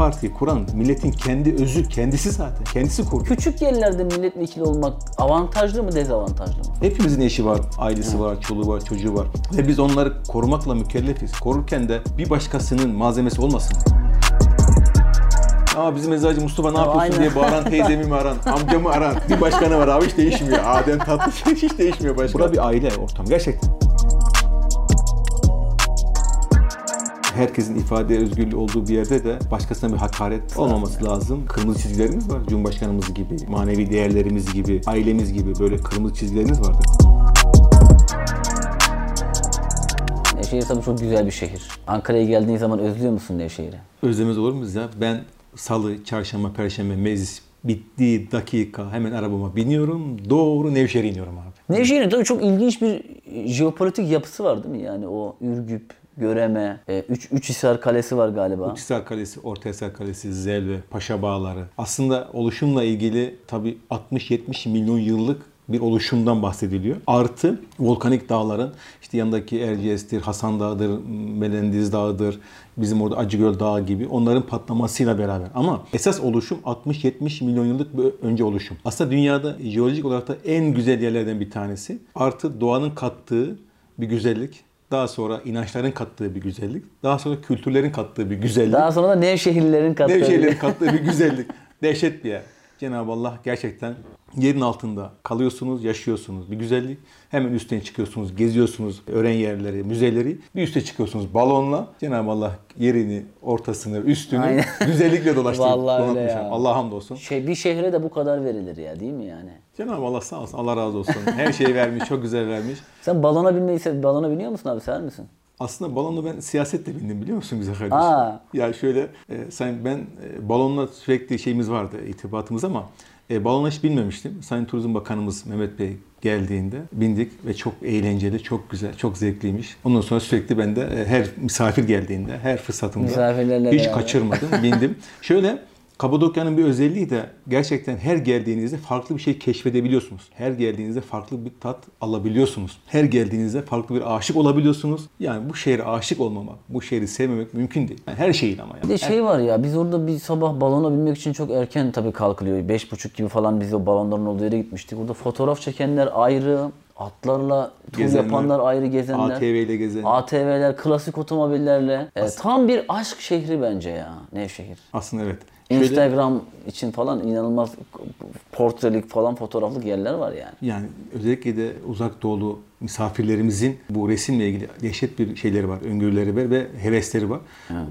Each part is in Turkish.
Parti'yi kuran milletin kendi özü, kendisi zaten. Kendisi kurdu. Küçük yerlerde milletvekili olmak avantajlı mı dezavantajlı mı? Hepimizin eşi var, ailesi var, çoluğu var, çocuğu var. Ve biz onları korumakla mükellefiz. Korurken de bir başkasının malzemesi olmasın. Ama bizim eczacı Mustafa ne yapıyorsun aynen. diye bağıran teyzemi mi aran, amcamı aran. Bir başkanı var abi hiç değişmiyor. Adem tatlı hiç değişmiyor başkan. Bura bir aile ortam gerçekten. Herkesin ifade özgürlüğü olduğu bir yerde de başkasına bir hakaret olmaması lazım. Kırmızı çizgilerimiz var. Cumhurbaşkanımız gibi, manevi değerlerimiz gibi, ailemiz gibi böyle kırmızı çizgilerimiz vardır. Nevşehir tabii çok güzel bir şehir. Ankara'ya geldiğin zaman özlüyor musun Nevşehir'i? Özlemez olur muyuz ya? Ben salı, çarşamba, perşembe meclis bittiği dakika hemen arabama biniyorum. Doğru Nevşehir'e iniyorum abi. Nevşehir'in tabii çok ilginç bir jeopolitik yapısı var değil mi? Yani o Ürgüp, Göreme, 3 üç, Üçhisar Kalesi var galiba. Üçhisar Kalesi, Ortahisar Kalesi, Zelve, Paşa Bağları. Aslında oluşumla ilgili tabii 60-70 milyon yıllık bir oluşumdan bahsediliyor. Artı volkanik dağların işte yanındaki Erciyes'tir, Hasan Dağı'dır, Melendiz Dağı'dır, bizim orada Acıgöl Dağı gibi onların patlamasıyla beraber. Ama esas oluşum 60-70 milyon yıllık bir önce oluşum. Aslında dünyada jeolojik olarak da en güzel yerlerden bir tanesi. Artı doğanın kattığı bir güzellik. Daha sonra inançların kattığı bir güzellik. Daha sonra kültürlerin kattığı bir güzellik. Daha sonra da Nevşehirlilerin kattığı. Nevşehirlerin kattığı bir güzellik. Dehşet bir yer. Cenab-ı Allah gerçekten yerin altında kalıyorsunuz, yaşıyorsunuz. Bir güzellik. Hemen üstüne çıkıyorsunuz, geziyorsunuz öğren yerleri, müzeleri. Bir üste çıkıyorsunuz balonla. Cenab-ı Allah yerini, ortasını, üstünü Aynen. güzellikle dolaştırıyor. Vallahi öyle ya. Allah hamdolsun. Şey, bir şehre de bu kadar verilir ya değil mi yani? Cenab-ı Allah sağ olsun. Allah razı olsun. Her şeyi vermiş, çok güzel vermiş. Sen balona binmeyi balona biniyor musun abi sever misin? Aslında balonla ben siyasetle bindim biliyor musun güzel kardeşim? Aa. Ya şöyle e, sen ben e, balonla sürekli şeyimiz vardı irtibatımız ama e, balona hiç binmemiştim. Sayın Turizm Bakanımız Mehmet Bey geldiğinde bindik ve çok eğlenceli, çok güzel, çok zevkliymiş. Ondan sonra sürekli ben de e, her misafir geldiğinde, her fırsatımda hiç beraber. kaçırmadım, bindim. Şöyle Kapadokya'nın bir özelliği de gerçekten her geldiğinizde farklı bir şey keşfedebiliyorsunuz. Her geldiğinizde farklı bir tat alabiliyorsunuz. Her geldiğinizde farklı bir aşık olabiliyorsunuz. Yani bu şehre aşık olmamak, bu şehri sevmemek mümkün değil. Yani her şeyin ama Bir yani. de şey var ya biz orada bir sabah balona binmek için çok erken tabii kalkılıyor. Beş buçuk gibi falan biz o balonların olduğu yere gitmiştik. Orada fotoğraf çekenler ayrı, atlarla tur Gezenler, yapanlar ayrı gezenler. ATV ile gezen. ATV'ler, klasik otomobillerle. E, tam bir aşk şehri bence ya Nevşehir. Aslında evet. Şöyle- Instagram için falan inanılmaz portrelik falan fotoğraflık yerler var yani. Yani özellikle de uzak doğulu misafirlerimizin bu resimle ilgili dehşet bir şeyleri var, öngörüleri var ve hevesleri var.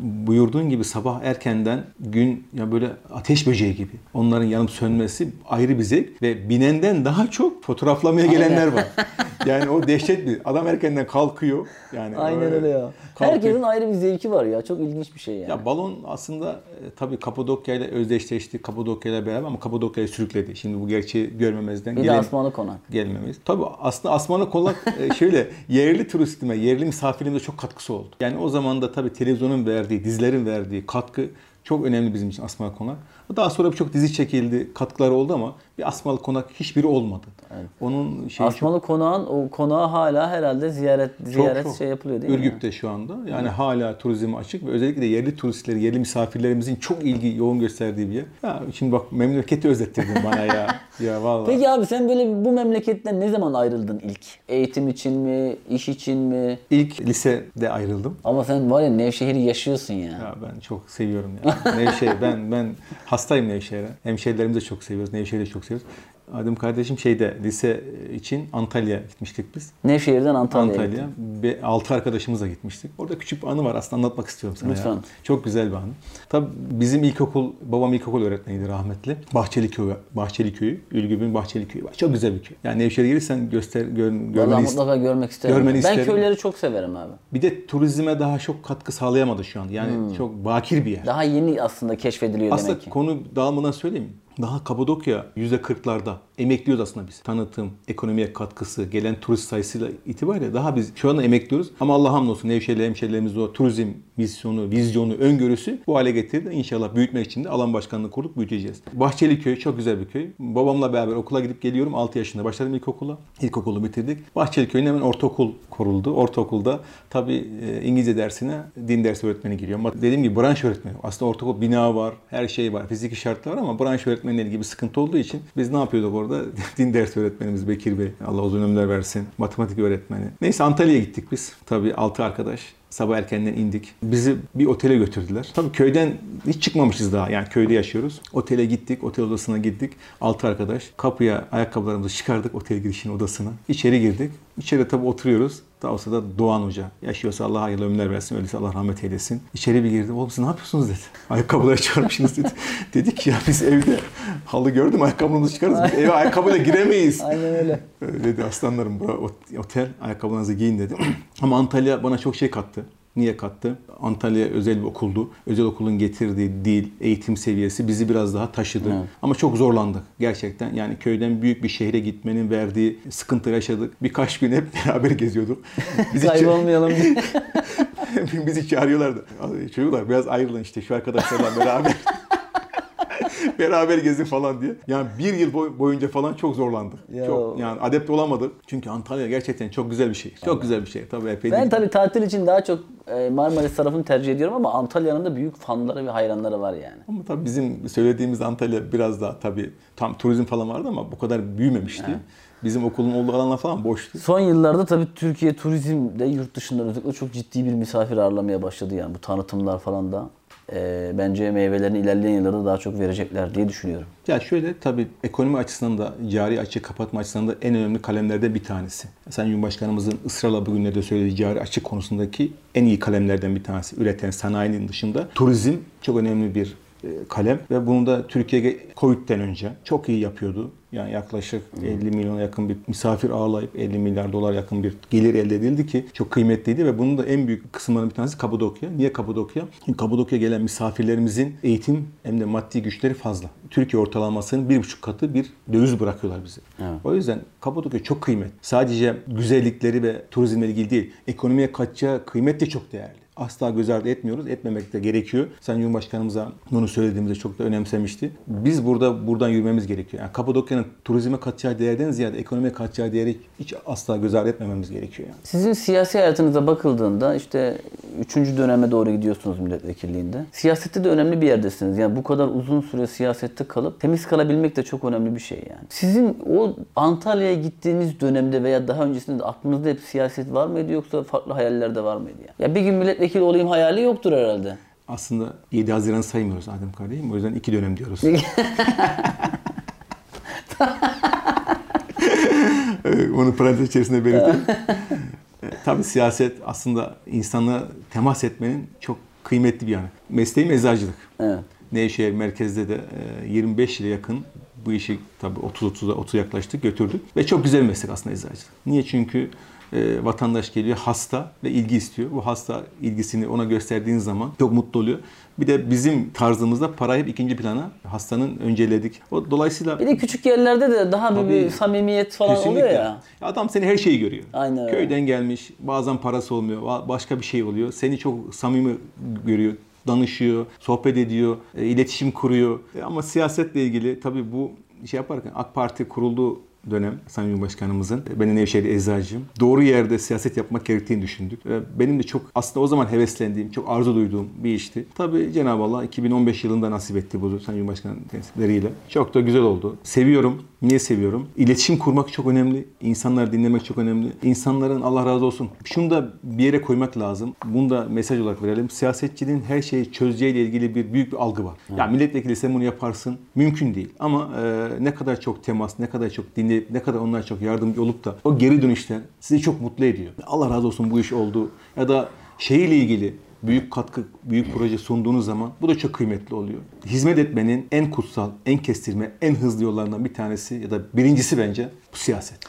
Buyurduğun gibi sabah erkenden gün ya böyle ateş böceği gibi onların yanıp sönmesi ayrı bir zevk ve binenden daha çok fotoğraflamaya gelenler var. Yani o dehşet bir adam erkenden kalkıyor. Yani Aynen öyle ya. kalkıyor. Herkesin ayrı bir zevki var ya. Çok ilginç bir şey yani. Ya balon aslında e, tabii Kapadokya ile özdeşleşti. Kapadokya ile beraber ama Kapadokya'yı sürükledi. Şimdi bu gerçeği görmemezden bir gelen- Asmalı Konak. gelmemiz. Tabii aslında Asman'a Konak e, şöyle yerli turistime, yerli misafirimize çok katkısı oldu. Yani o zaman da tabii televizyonun verdiği, dizilerin verdiği katkı çok önemli bizim için Asmalı Konak. Daha sonra birçok dizi çekildi, katkıları oldu ama bir Asmalı Konak hiçbiri olmadı. Onun şeyi Asmalı Konağın o konağı hala herhalde ziyaret çok, ziyaret çok, şey yapılıyor değil mi? Ürgüp'te şu anda. Yani hala turizme açık ve özellikle de yerli turistleri, yerli misafirlerimizin çok ilgi yoğun gösterdiği bir yer. Ya şimdi bak memleketi özettirdin bana ya. Ya vallahi. Peki abi sen böyle bu memleketten ne zaman ayrıldın ilk? Eğitim için mi, iş için mi? İlk lisede ayrıldım. Ama sen var ya Nevşehir'i yaşıyorsun ya. Ya ben çok seviyorum ya. Nevşehir ben ben hastayım Nevşehir'e. Hemşehrilerimizi de çok seviyoruz. Nevşehir'i de çok seviyoruz. Adım kardeşim şeyde lise için Antalya'ya gitmiştik biz. Nevşehir'den Antalya'ya Antalya. Ve altı arkadaşımızla gitmiştik. Orada küçük bir anı var aslında anlatmak istiyorum sana Lütfen. ya. Çok güzel bir anı. Tabii bizim ilkokul, babam ilkokul öğretmeniydi rahmetli. Bahçeli Köyü, Bahçeli Köyü, Ülgüp'ün Bahçeli Köyü var. Çok güzel bir köy. Yani Nevşehir'e gelirsen göster, gör, Vallahi görmeni ist- mutlaka görmek isterim. görmeni ben isterim. köyleri çok severim abi. Bir de turizme daha çok katkı sağlayamadı şu an. Yani Hmm. çok bakir bir yer. Daha yeni aslında keşfediliyor Aslında demek ki. konu dağılmadan söyleyeyim? Daha Kapadokya %40'larda emekliyoruz aslında biz. Tanıtım, ekonomiye katkısı, gelen turist sayısıyla itibariyle daha biz şu anda emekliyoruz. Ama Allah hamdolsun Nevşehirli hemşehrilerimiz o turizm misyonu, vizyonu, öngörüsü bu hale getirdi. İnşallah büyütmek için de alan başkanlığı kurduk, büyüteceğiz. Bahçeli köy çok güzel bir köy. Babamla beraber okula gidip geliyorum. 6 yaşında başladım ilkokula. İlkokulu bitirdik. Bahçeli köyün hemen ortaokul kuruldu. Ortaokulda tabii e, İngilizce dersine din dersi öğretmeni giriyor. Dediğim gibi branş öğretmeni. Aslında ortaokul bina var, her şey var, fiziki şartlar var ama branş öğretmenleri gibi sıkıntı olduğu için biz ne yapıyorduk orada? din dersi öğretmenimiz Bekir Bey. Allah uzun ömürler versin. Matematik öğretmeni. Neyse Antalya'ya gittik biz. Tabii 6 arkadaş. Sabah erkenden indik. Bizi bir otele götürdüler. Tabii köyden hiç çıkmamışız daha. Yani köyde yaşıyoruz. Otele gittik. Otel odasına gittik. Altı arkadaş. Kapıya ayakkabılarımızı çıkardık otel girişinin odasına. İçeri girdik. İçeri tabii oturuyoruz. Daha olsa da Doğan Hoca. Yaşıyorsa Allah hayırlı ömürler versin. Öyleyse Allah rahmet eylesin. İçeri bir girdi. Oğlum siz ne yapıyorsunuz dedi. Ayakkabıları çıkarmışsınız dedi. Dedik ya biz evde halı gördüm ayakkabımızı çıkarız. Biz eve ayakkabıyla giremeyiz. Aynen öyle. Dedi aslanlarım bu otel ayakkabınızı giyin dedi. Ama Antalya bana çok şey kattı. Niye kattı? Antalya özel bir okuldu. Özel okulun getirdiği dil, eğitim seviyesi bizi biraz daha taşıdı. Evet. Ama çok zorlandık gerçekten. Yani köyden büyük bir şehre gitmenin verdiği sıkıntı yaşadık. Birkaç gün hep beraber geziyorduk. Bizi, Kaybolmayalım diye. bizi çağırıyorlardı. Çocuklar biraz ayrılın işte şu arkadaşlarla beraber. beraber gezin falan diye. Yani bir yıl boy- boyunca falan çok zorlandık. Ya. Çok yani adept olamadık. Çünkü Antalya gerçekten çok güzel bir şey. Çok güzel bir şey. Tabii epey Ben tabii tatil için daha çok e, Marmaris tarafını tercih ediyorum ama Antalya'nın da büyük fanları ve hayranları var yani. Ama tabii bizim söylediğimiz Antalya biraz daha tabii tam turizm falan vardı ama bu kadar büyümemişti. Bizim okulun olduğu alanlar falan boştu. Son yıllarda tabii Türkiye turizmde yurt dışından özellikle çok ciddi bir misafir ağırlamaya başladı yani bu tanıtımlar falan da. E, bence meyvelerini ilerleyen yıllarda daha çok verecekler diye düşünüyorum. Ya şöyle tabii ekonomi açısından da cari açık kapatma açısından da en önemli kalemlerden bir tanesi. Sayın Cumhurbaşkanımızın ısrarla bugünlerde söylediği cari açık konusundaki en iyi kalemlerden bir tanesi. Üreten sanayinin dışında turizm çok önemli bir kalem ve bunu da Türkiye Covid'den önce çok iyi yapıyordu. Yani yaklaşık 50 milyona yakın bir misafir ağırlayıp 50 milyar dolar yakın bir gelir elde edildi ki çok kıymetliydi ve bunun da en büyük kısımlarının bir tanesi Kapadokya. Niye Kapadokya? Çünkü Kapadokya'ya gelen misafirlerimizin eğitim hem de maddi güçleri fazla. Türkiye ortalamasının bir buçuk katı bir döviz bırakıyorlar bize. Evet. O yüzden Kapadokya çok kıymet. Sadece güzellikleri ve turizmle ilgili değil, ekonomiye katacağı kıymet de çok değerli. Asla göz ardı etmiyoruz. Etmemek de gerekiyor. Sayın Cumhurbaşkanımıza bunu söylediğimizde çok da önemsemişti. Biz burada buradan yürümemiz gerekiyor. Yani Kapadokya'nın turizme katacağı değerden ziyade ekonomiye katacağı değeri hiç asla göz ardı etmememiz gerekiyor. Yani. Sizin siyasi hayatınıza bakıldığında işte 3. döneme doğru gidiyorsunuz milletvekilliğinde. Siyasette de önemli bir yerdesiniz. Yani bu kadar uzun süre siyasette kalıp temiz kalabilmek de çok önemli bir şey yani. Sizin o Antalya'ya gittiğiniz dönemde veya daha öncesinde de aklınızda hep siyaset var mıydı yoksa farklı hayaller de var mıydı? Yani? Ya bir gün milletvekili olayım hayali yoktur herhalde. Aslında 7 Haziran saymıyoruz Adem kardeşim. O yüzden iki dönem diyoruz. Onu parantez içerisinde belirteyim. E, Tabii siyaset aslında insana temas etmenin çok kıymetli bir yanı. Mesleğim eczacılık. Evet. Nevşehir merkezde de e, 25 yıla yakın bu işi tabii 30-30'a 30 yaklaştık götürdük. Ve çok güzel bir meslek aslında eczacılık. Niye? Çünkü e, vatandaş geliyor hasta ve ilgi istiyor. Bu hasta ilgisini ona gösterdiğin zaman çok mutlu oluyor. Bir de bizim tarzımızda parayı hep ikinci plana hastanın önceledik. O dolayısıyla Bir de küçük yerlerde de daha Tabii. bir samimiyet falan Kesinlikle. oluyor ya. Adam seni her şeyi görüyor. Aynen öyle. Köyden gelmiş, bazen parası olmuyor, ba- başka bir şey oluyor. Seni çok samimi görüyor, danışıyor, sohbet ediyor, e, iletişim kuruyor. E, ama siyasetle ilgili tabii bu şey yaparken AK Parti kurulduğu dönem Sayın Cumhurbaşkanımızın ben de Nevşehir'de eczacıyım. Doğru yerde siyaset yapmak gerektiğini düşündük. Ve benim de çok aslında o zaman heveslendiğim, çok arzu duyduğum bir işti. Tabii Cenab-ı Allah 2015 yılında nasip etti bu Sayın Cumhurbaşkanı temsilcileriyle. Çok da güzel oldu. Seviyorum. Niye seviyorum? İletişim kurmak çok önemli. İnsanları dinlemek çok önemli. İnsanların Allah razı olsun. Şunu da bir yere koymak lazım. Bunu da mesaj olarak verelim. Siyasetçinin her şeyi çözeceğiyle ilgili bir büyük bir algı var. Ya milletvekili sen bunu yaparsın. Mümkün değil. Ama e, ne kadar çok temas, ne kadar çok dinleyip, ne kadar onlara çok yardımcı olup da o geri dönüşler sizi çok mutlu ediyor. Allah razı olsun bu iş oldu. Ya da şehirle ilgili büyük katkı, büyük proje sunduğunuz zaman bu da çok kıymetli oluyor. Hizmet etmenin en kutsal, en kestirme, en hızlı yollarından bir tanesi ya da birincisi bence bu siyaset.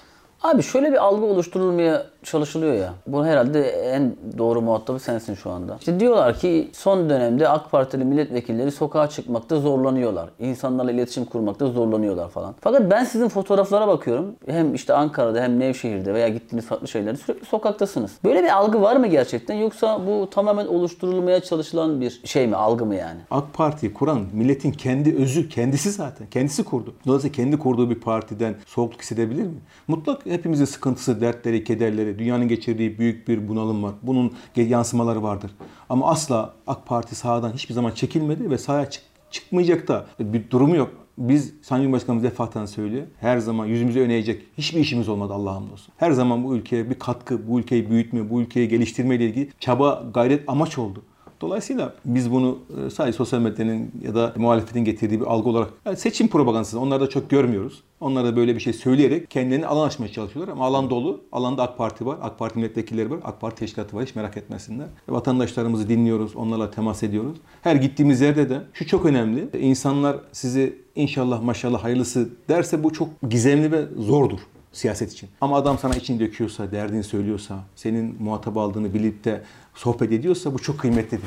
Abi şöyle bir algı oluşturulmaya çalışılıyor ya. Bu herhalde en doğru muhatabı sensin şu anda. İşte diyorlar ki son dönemde AK Partili milletvekilleri sokağa çıkmakta zorlanıyorlar. İnsanlarla iletişim kurmakta zorlanıyorlar falan. Fakat ben sizin fotoğraflara bakıyorum. Hem işte Ankara'da hem Nevşehir'de veya gittiğiniz farklı şeylerde sürekli sokaktasınız. Böyle bir algı var mı gerçekten yoksa bu tamamen oluşturulmaya çalışılan bir şey mi, algı mı yani? AK Parti'yi kuran milletin kendi özü, kendisi zaten. Kendisi kurdu. Dolayısıyla kendi kurduğu bir partiden soğukluk hissedebilir mi? Mutlak hepimizin sıkıntısı, dertleri, kederleri, dünyanın geçirdiği büyük bir bunalım var. Bunun yansımaları vardır. Ama asla AK Parti sahadan hiçbir zaman çekilmedi ve sahaya çık çıkmayacak da bir durumu yok. Biz Sayın Cumhurbaşkanımız defaten söylüyor. Her zaman yüzümüzü öne eğecek hiçbir işimiz olmadı Allah'ım olsun. Her zaman bu ülkeye bir katkı, bu ülkeyi büyütme, bu ülkeyi geliştirme ile ilgili çaba, gayret, amaç oldu. Dolayısıyla biz bunu e, sadece sosyal medyanın ya da muhalefetin getirdiği bir algı olarak yani seçim propagandası onları da çok görmüyoruz. Onlar da böyle bir şey söyleyerek kendilerini alan açmaya çalışıyorlar ama alan dolu. Alanda AK Parti var, AK Parti milletvekilleri var, AK Parti teşkilatı var. Hiç merak etmesinler. Vatandaşlarımızı dinliyoruz, onlarla temas ediyoruz. Her gittiğimiz yerde de şu çok önemli. İnsanlar sizi inşallah maşallah hayırlısı derse bu çok gizemli ve zordur siyaset için. Ama adam sana için döküyorsa, derdini söylüyorsa, senin muhatap aldığını bilip de sohbet ediyorsa bu çok kıymetlidir.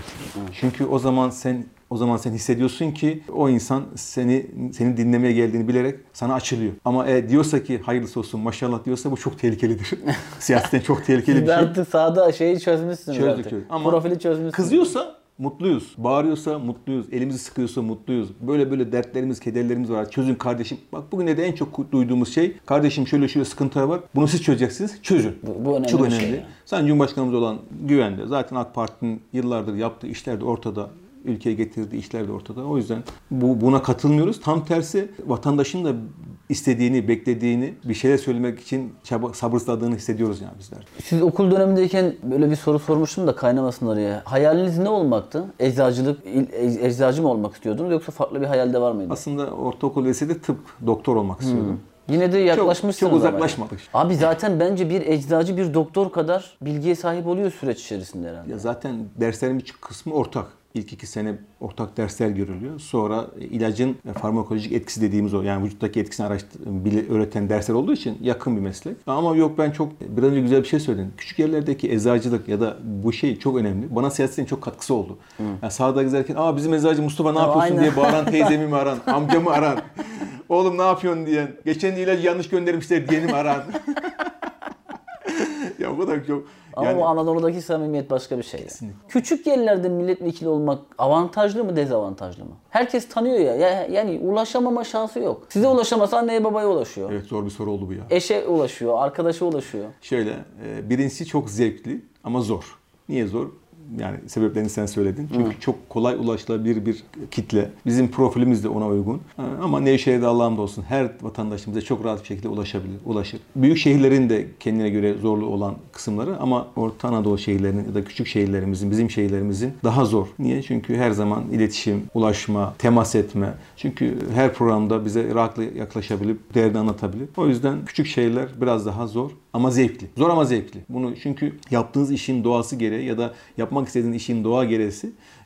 Çünkü o zaman sen o zaman sen hissediyorsun ki o insan seni seni dinlemeye geldiğini bilerek sana açılıyor. Ama e, diyorsa ki hayırlısı olsun maşallah diyorsa bu çok tehlikelidir. Siyasetten çok tehlikeli bir şey. artık sahada şeyi çözmüşsünüz Çözdük, artık. çözdük. Ama Profili çözmüşsünüz. Kızıyorsa mutluyuz. Bağırıyorsa mutluyuz. Elimizi sıkıyorsa mutluyuz. Böyle böyle dertlerimiz, kederlerimiz var. Çözün kardeşim. Bak bugün de en çok duyduğumuz şey kardeşim şöyle şöyle sıkıntılar var. Bunu siz çözeceksiniz. Çözün. Bu- bu önemli çok bir önemli. şey yani. Sayın Cumhurbaşkanımız olan güvende. Zaten AK Parti'nin yıllardır yaptığı işler de ortada. Ülkeye getirdiği işler de ortada. O yüzden bu buna katılmıyoruz. Tam tersi vatandaşın da istediğini, beklediğini, bir şeyler söylemek için çaba, sabırsızladığını hissediyoruz yani bizler. Siz okul dönemindeyken böyle bir soru sormuştum da kaynamasın oraya. Hayaliniz ne olmaktı? Eczacılık, eczacı mı olmak istiyordunuz yoksa farklı bir hayal de var mıydı? Aslında ortaokul lisede tıp, doktor olmak istiyordum. Yine de yaklaşmışsınız çok ama uzaklaşmadık. yani. Abi zaten bence bir eczacı bir doktor kadar bilgiye sahip oluyor süreç içerisinde herhalde. Ya zaten derslerin bir kısmı ortak. İlk iki sene ortak dersler görülüyor. Sonra ilacın farmakolojik etkisi dediğimiz o yani vücuttaki etkisini araştır, öğreten dersler olduğu için yakın bir meslek. Ama yok ben çok biraz önce güzel bir şey söyledin. Küçük yerlerdeki eczacılık ya da bu şey çok önemli. Bana siyasetin çok katkısı oldu. Yani sahada gezerken aa bizim eczacı Mustafa ne yapıyorsun aynen. diye bağıran teyzemi mi aran, amcamı aran. Oğlum ne yapıyorsun diyen. Geçen ilacı yanlış göndermişler diyenim aran. ya o kadar çok. Ama Yani Anadolu'daki samimiyet başka bir şey. ya. Küçük yerlerde milletvekili olmak avantajlı mı dezavantajlı mı? Herkes tanıyor ya. ya. Yani ulaşamama şansı yok. Size ulaşamasa anneye babaya ulaşıyor. evet zor bir soru oldu bu ya. Eşe ulaşıyor, arkadaşa ulaşıyor. Şöyle, e, birincisi çok zevkli ama zor. Niye zor? Yani sebeplerini sen söyledin. Çünkü çok kolay ulaşılabilir bir kitle. Bizim profilimiz de ona uygun. Ha, Ama Nevşehir'de Allah'ım olsun her vatandaşımıza çok rahat bir şekilde ulaşabilir, ulaşır. Büyük şehirlerin de kendine göre zorlu olan kısımları ama Orta Anadolu şehirlerinin ya da küçük şehirlerimizin, bizim şehirlerimizin daha zor. Niye? Çünkü her zaman iletişim, ulaşma, temas etme. Çünkü her programda bize rahatlıkla yaklaşabilip, değerini anlatabilir. O yüzden küçük şehirler biraz daha zor ama zevkli. Zor ama zevkli. Bunu çünkü yaptığınız işin doğası gereği ya da yapmak istediğiniz işin doğa gereği,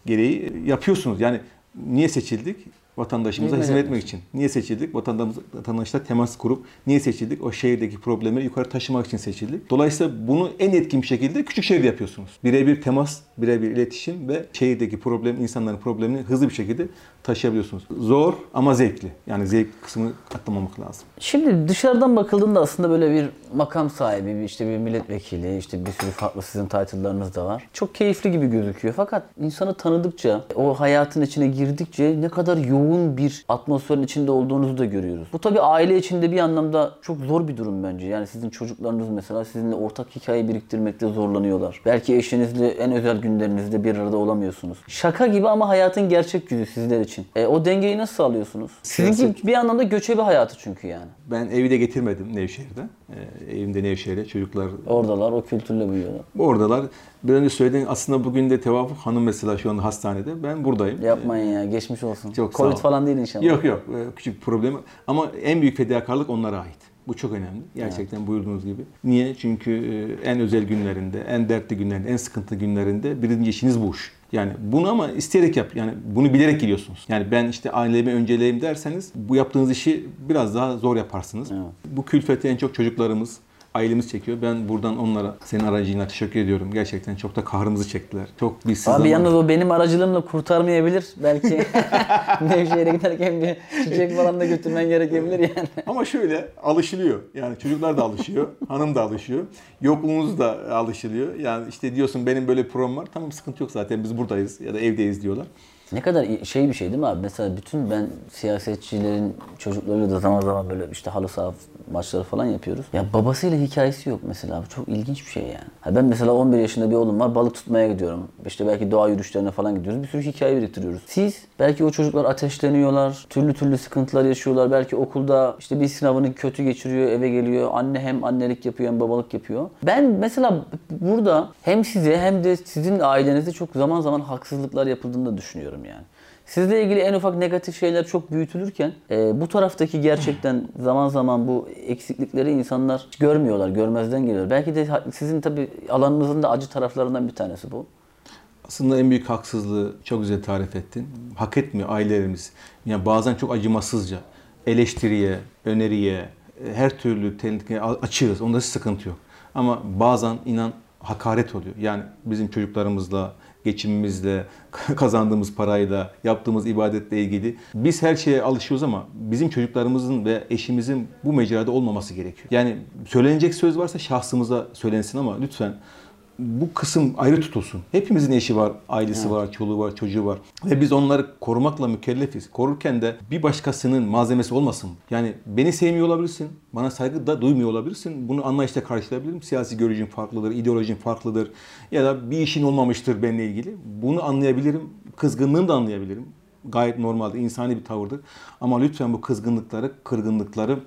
gereği yapıyorsunuz. Yani niye seçildik? Vatandaşımıza Hizmet hizmet etmek için. Niye seçildik? Vatandaş, vatandaşla temas kurup niye seçildik? O şehirdeki problemleri yukarı taşımak için seçildik. Dolayısıyla bunu en etkin bir şekilde küçük şehirde yapıyorsunuz. Birebir temas, birebir iletişim ve şehirdeki problem, insanların problemini hızlı bir şekilde taşıyabiliyorsunuz. Zor ama zevkli. Yani zevk kısmını atlamamak lazım. Şimdi dışarıdan bakıldığında aslında böyle bir makam sahibi, işte bir milletvekili, işte bir sürü farklı sizin title'larınız da var. Çok keyifli gibi gözüküyor. Fakat insanı tanıdıkça, o hayatın içine girdikçe ne kadar yoğun bir atmosferin içinde olduğunuzu da görüyoruz. Bu tabii aile içinde bir anlamda çok zor bir durum bence. Yani sizin çocuklarınız mesela sizinle ortak hikaye biriktirmekte zorlanıyorlar. Belki eşinizle en özel günlerinizde bir arada olamıyorsunuz. Şaka gibi ama hayatın gerçek yüzü sizler için. E, o dengeyi nasıl sağlıyorsunuz? Sizinki bir anlamda göçebe hayatı çünkü yani. Ben evi de getirmedim Nevşehir'de. Ee, evimde Nevşehir'de çocuklar Oradalar, o kültürle büyüyorlar. oradalar. Bir önce söylediğin aslında bugün de Tevafuk Hanım mesela şu anda hastanede. Ben buradayım. Yapmayın ya, geçmiş olsun. Çok sağ Covid ol. falan değil inşallah. Yok yok e, küçük problem. Ama en büyük fedakarlık onlara ait. Bu çok önemli. Gerçekten buyurduğunuz gibi. Niye? Çünkü e, en özel günlerinde, en dertli günlerinde, en sıkıntılı günlerinde birinci işiniz bu iş. Yani bunu ama isteyerek yap. Yani bunu bilerek gidiyorsunuz. Yani ben işte ailemi önceleyeyim derseniz bu yaptığınız işi biraz daha zor yaparsınız. Evet. Bu külfeti en çok çocuklarımız, ailemiz çekiyor. Ben buradan onlara senin aracıyla teşekkür ediyorum. Gerçekten çok da kahrımızı çektiler. Çok biz Abi yalnız o benim aracılığımla kurtarmayabilir. Belki Nevşehir'e giderken bir çiçek falan da götürmen gerekebilir yani. Ama şöyle alışılıyor. Yani çocuklar da alışıyor. hanım da alışıyor. Yokluğumuz da alışılıyor. Yani işte diyorsun benim böyle bir programım var. Tamam sıkıntı yok zaten biz buradayız ya da evdeyiz diyorlar. Ne kadar şey bir şey değil mi abi? Mesela bütün ben siyasetçilerin çocuklarıyla da zaman zaman böyle işte halı saha maçları falan yapıyoruz. Ya babasıyla hikayesi yok mesela. Bu çok ilginç bir şey yani. Ha ben mesela 11 yaşında bir oğlum var. Balık tutmaya gidiyorum. İşte belki doğa yürüyüşlerine falan gidiyoruz. Bir sürü hikaye biriktiriyoruz. Siz belki o çocuklar ateşleniyorlar. Türlü türlü sıkıntılar yaşıyorlar. Belki okulda işte bir sınavını kötü geçiriyor, eve geliyor. Anne hem annelik yapıyor hem babalık yapıyor. Ben mesela burada hem size hem de sizin ailenizde çok zaman zaman haksızlıklar yapıldığını da düşünüyorum yani. Sizle ilgili en ufak negatif şeyler çok büyütülürken e, bu taraftaki gerçekten zaman zaman bu eksiklikleri insanlar görmüyorlar, görmezden geliyor. Belki de sizin tabii alanınızın da acı taraflarından bir tanesi bu. Aslında en büyük haksızlığı çok güzel tarif ettin. Hak etmiyor ailelerimiz. Yani bazen çok acımasızca eleştiriye, öneriye, her türlü tehlikeye açığız. Onda sıkıntı yok. Ama bazen inan hakaret oluyor. Yani bizim çocuklarımızla, geçimimizle, kazandığımız parayla, yaptığımız ibadetle ilgili biz her şeye alışıyoruz ama bizim çocuklarımızın ve eşimizin bu mecrada olmaması gerekiyor. Yani söylenecek söz varsa şahsımıza söylensin ama lütfen bu kısım ayrı tutulsun. Hepimizin eşi var, ailesi var, çoluğu var, çocuğu var. Ve biz onları korumakla mükellefiz. Korurken de bir başkasının malzemesi olmasın. Yani beni sevmiyor olabilirsin, bana saygı da duymuyor olabilirsin. Bunu anlayışla karşılayabilirim. Siyasi görüşün farklıdır, ideolojin farklıdır. Ya da bir işin olmamıştır benimle ilgili. Bunu anlayabilirim. Kızgınlığını da anlayabilirim. Gayet normalde, insani bir tavırdır. Ama lütfen bu kızgınlıkları, kırgınlıkları,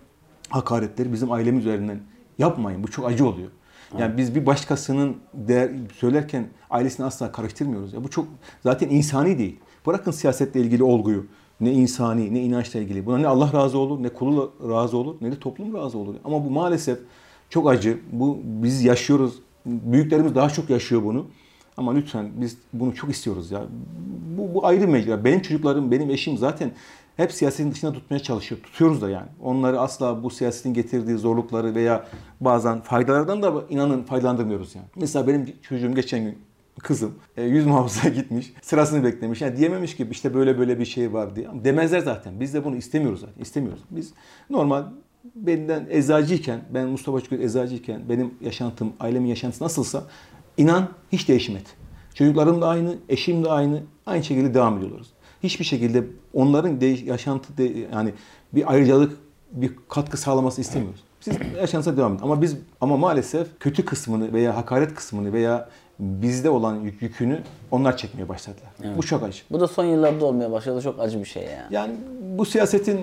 hakaretleri bizim ailemiz üzerinden yapmayın. Bu çok acı oluyor. Yani biz bir başkasının değer söylerken ailesini asla karıştırmıyoruz. Ya bu çok zaten insani değil. Bırakın siyasetle ilgili olguyu. Ne insani, ne inançla ilgili. Buna ne Allah razı olur, ne kulu razı olur, ne de toplum razı olur. Ama bu maalesef çok acı. Bu biz yaşıyoruz. Büyüklerimiz daha çok yaşıyor bunu. Ama lütfen biz bunu çok istiyoruz ya. Bu, bu ayrı mecra. Benim çocuklarım, benim eşim zaten hep siyasetin dışında tutmaya çalışıyor. Tutuyoruz da yani. Onları asla bu siyasetin getirdiği zorlukları veya bazen faydalardan da inanın faydalandırmıyoruz yani. Mesela benim çocuğum geçen gün kızım e, yüz muhafızaya gitmiş. Sırasını beklemiş. Yani diyememiş ki işte böyle böyle bir şey var diye. Demezler zaten. Biz de bunu istemiyoruz zaten. İstemiyoruz. Biz normal benden eczacıyken, ben Mustafa Çükür eczacıyken benim yaşantım, ailemin yaşantısı nasılsa inan hiç değişmedi. Çocuklarım da aynı, eşim de aynı. Aynı şekilde devam ediyorlar. Hiçbir şekilde onların değiş, yaşantı de, yani bir ayrıcalık, bir katkı sağlaması istemiyoruz. Siz yaşantınıza devam edin. Ama biz ama maalesef kötü kısmını veya hakaret kısmını veya bizde olan yük, yükünü onlar çekmeye başladılar. Bu çok acı. Bu da son yıllarda olmaya başladı. Çok acı bir şey yani. Yani bu siyasetin e,